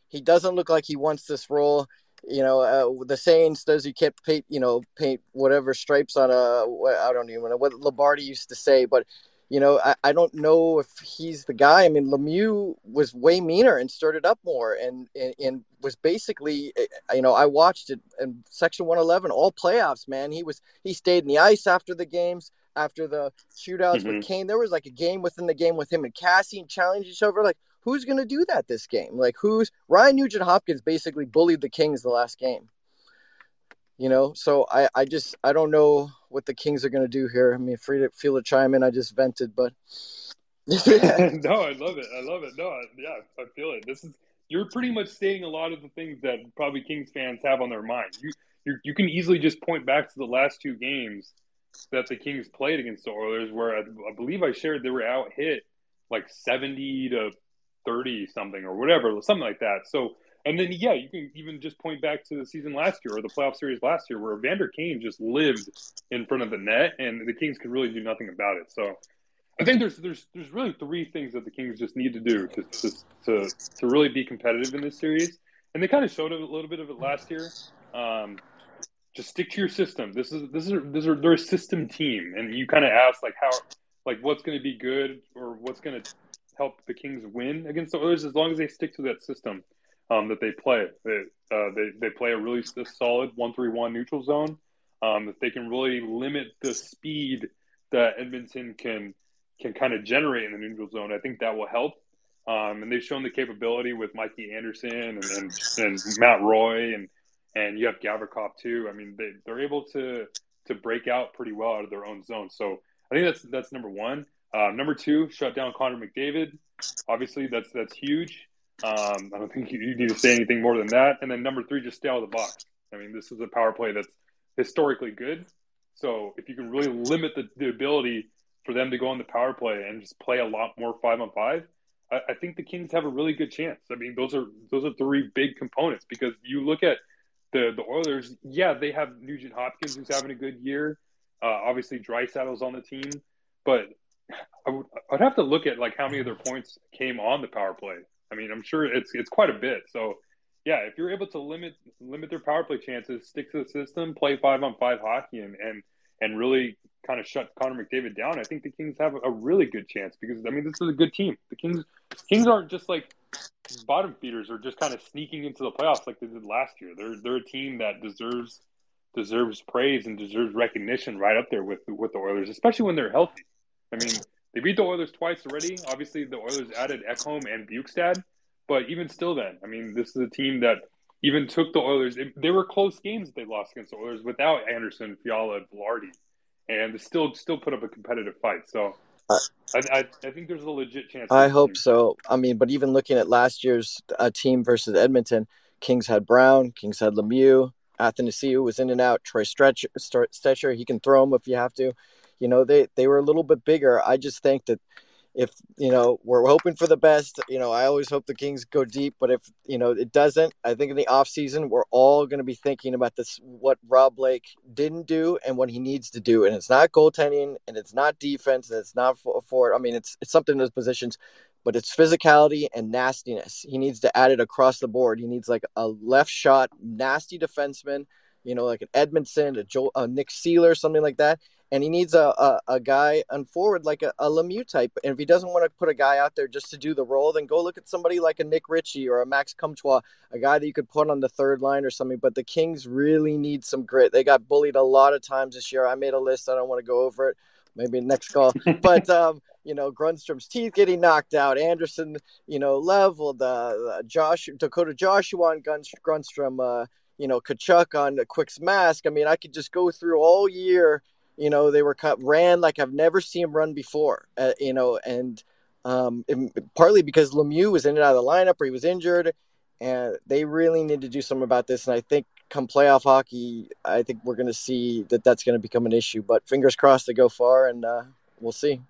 He doesn't look like he wants this role. You know, uh, the saying says you can't paint, you know, paint whatever stripes on a. I don't even know what Lombardi used to say, but you know, I, I don't know if he's the guy. I mean, Lemieux was way meaner and started up more, and and, and was basically, you know, I watched it in Section One Eleven all playoffs. Man, he was he stayed in the ice after the games, after the shootouts Mhm. with Kane. There was like a game within the game with him and Cassie and challenge each other. Like, who's going to do that this game? Like, who's Ryan Nugent Hopkins basically bullied the Kings the last game. You know, so I, I just I don't know what the Kings are going to do here. I mean, free to feel to chime in. I just vented, but no, I love it. I love it. No, I, yeah, I feel it. This is you're pretty much stating a lot of the things that probably Kings fans have on their mind. You you, you can easily just point back to the last two games that the Kings played against the Oilers, where I, I believe I shared they were out hit like seventy to thirty something or whatever, something like that. So. And then, yeah, you can even just point back to the season last year or the playoff series last year, where Vander Kane just lived in front of the net, and the Kings could really do nothing about it. So, I think there's there's there's really three things that the Kings just need to do to to to, to really be competitive in this series, and they kind of showed a little bit of it last year. Um, just stick to your system. This is this is this are they're a system team, and you kind of ask like how like what's going to be good or what's going to help the Kings win against the Oilers as long as they stick to that system um, that they play. They, uh, they they play a really solid one three one neutral zone. Um, if they can really limit the speed that Edmonton can can kind of generate in the neutral zone, I think that will help. Um, and they've shown the capability with Mikey Anderson and, and, and Matt Roy and and you have Gavrikov too. I mean, they they're able to to break out pretty well out of their own zone. So I think that's that's number one. Uh, number two, shut down Connor McDavid. Obviously, that's that's huge. Um, I don't think you need to say anything more than that. And then number three, just stay out of the box. I mean, this is a power play that's historically good. So if you can really limit the, the ability for them to go on the power play and just play a lot more five on five, I, I think the Kings have a really good chance. I mean, those are those are three big components because you look at the the Oilers. Yeah, they have Nugent Hopkins who's having a good year. Uh, obviously, Draisaitl's on the team, but I would I'd have to look at like how many of their points came on the power play. I mean, I'm sure it's it's quite a bit. So yeah, if you're able to limit limit their power play chances, stick to the system, play five on five hockey, and and and really kind of shut Connor McDavid down, I think the Kings have a really good chance because I mean this is a good team. The Kings Kings aren't just like bottom feeders or just kind of sneaking into the playoffs like they did last year. They're they're a team that deserves deserves praise and deserves recognition right up there with with the Oilers, especially when they're healthy. I mean, they beat the Oilers twice already. Obviously, the Oilers added Ekholm and Bjugstad, but even still, then I mean, this is a team that even took the Oilers. It, they were close games they lost against the Oilers without Anderson, Fiala, and Vilardi, and still still put up a competitive fight. So. I, I, I think there's a legit chance. I hope team. so. I mean, but even looking at last year's uh, team versus Edmonton, Kings had Brown, Kings had Lemieux, Athanasiou was in and out. Troy Stecher, Stecher, he can throw him if you have to. You know, they they were a little bit bigger. I just think that if you know we're hoping for the best you know i always hope the kings go deep but if you know it doesn't i think in the off season we're all going to be thinking about this what rob blake didn't do and what he needs to do. And it's not goaltending and it's not defense and it's not for, for i mean it's it's something in those positions but it's physicality and nastiness. He needs to add it across the board. He needs like a left shot nasty defenseman you know like an Edmundson, a, Joel, a nick seeler something like that and he needs a, a, a guy on forward like a, a, Lemieux type. And if he doesn't want to put a guy out there just to do the role, then go look at somebody like a Nick Ritchie or a Max Comtois, a guy that you could put on the third line or something. But the Kings really need some grit. They got bullied a lot of times this year. I made a list. I don't want to go over it. Maybe next call. but um, you know, Grundstrom's teeth getting knocked out. Anderson, you know, leveled. Uh, Josh Dakota Joshua and Grundstrom. Uh, you know, Tkachuk on Quick's mask. I mean, I could just go through all year you know, they were cut, ran like I've never seen him run before. Uh, you know, and um, it, partly because Lemieux was in and out of the lineup or he was injured, and they really need to do something about this. And I think come playoff hockey, I think we're going to see that that's going to become an issue. But fingers crossed they go far, and uh, we'll see.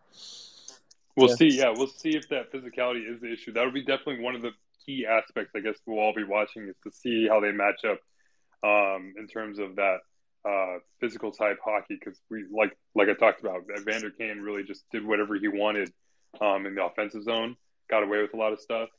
We'll yeah. see. Yeah, we'll see if that physicality is the issue. That would be definitely one of the key aspects. I guess we'll all be watching is to see how they match up um, in terms of that uh, physical type hockey because we like like I talked about, Vander Kane really just did whatever he wanted um, in the offensive zone, got away with a lot of stuff.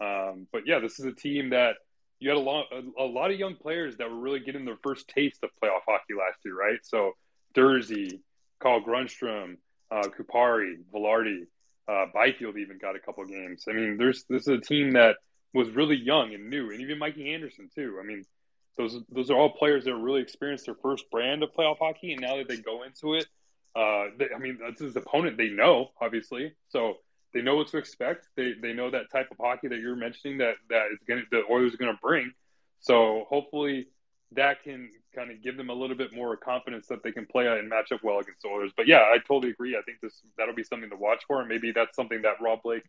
Um, but yeah, this is a team that you had a lot a, a, lot of young players that were really getting their first taste of playoff hockey last year, right? So Durzi, Carl Grundstrom, uh, Kupari, Vilardi, uh, Byfield even got a couple games. I mean, there's this is a team that was really young and new, and even Mikey Anderson too. I mean, those those are all players that really experienced their first brand of playoff hockey, and now that they go into it, uh, they, I mean, that's his opponent. They know, obviously, so they know what to expect. They they know that type of hockey that you're mentioning that that is going the Oilers are going to bring. So hopefully that can kind of give them a little bit more confidence that they can play and match up well against the Oilers. But yeah, I totally agree. I think this that'll be something to watch for, and maybe that's something that Rob Blake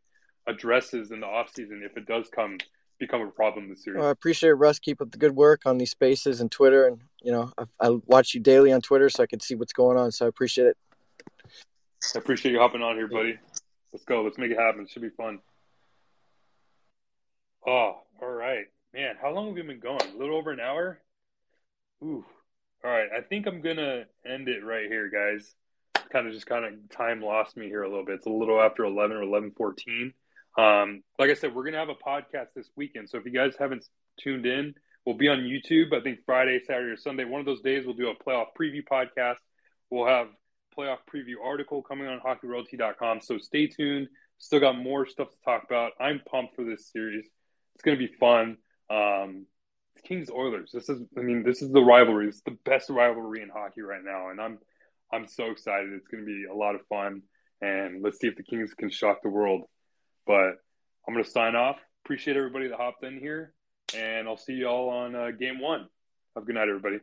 addresses in the offseason if it does come become a problem this series. Well, I appreciate Russ. Keep up the good work on these spaces and Twitter, and you know I, I watch you daily on Twitter, so I can see what's going on. So I appreciate it. I appreciate you hopping on here, buddy. Let's go. Let's make it happen. It should be fun. Oh, all right, man. How long have we been going? A little over an hour. Ooh. All right. I think I'm gonna end it right here, guys. Kind of just kind of time lost me here a little bit. It's a little after eleven or eleven fourteen. Um, like I said, we're gonna have a podcast this weekend. So if you guys haven't tuned in, we'll be on YouTube. I think Friday, Saturday, or Sunday. One of those days, we'll do a playoff preview podcast. We'll have playoff preview article coming on hockeyroyalty.com. So stay tuned. Still got more stuff to talk about. I'm pumped for this series. It's gonna be fun. Um, Kings Oilers. This is, I mean, this is the rivalry. It's the best rivalry in hockey right now, and I'm, I'm so excited. It's going to be a lot of fun, and let's see if the Kings can shock the world. But I'm going to sign off. Appreciate everybody that hopped in here, and I'll see you all on uh, game one. Have a good night, everybody.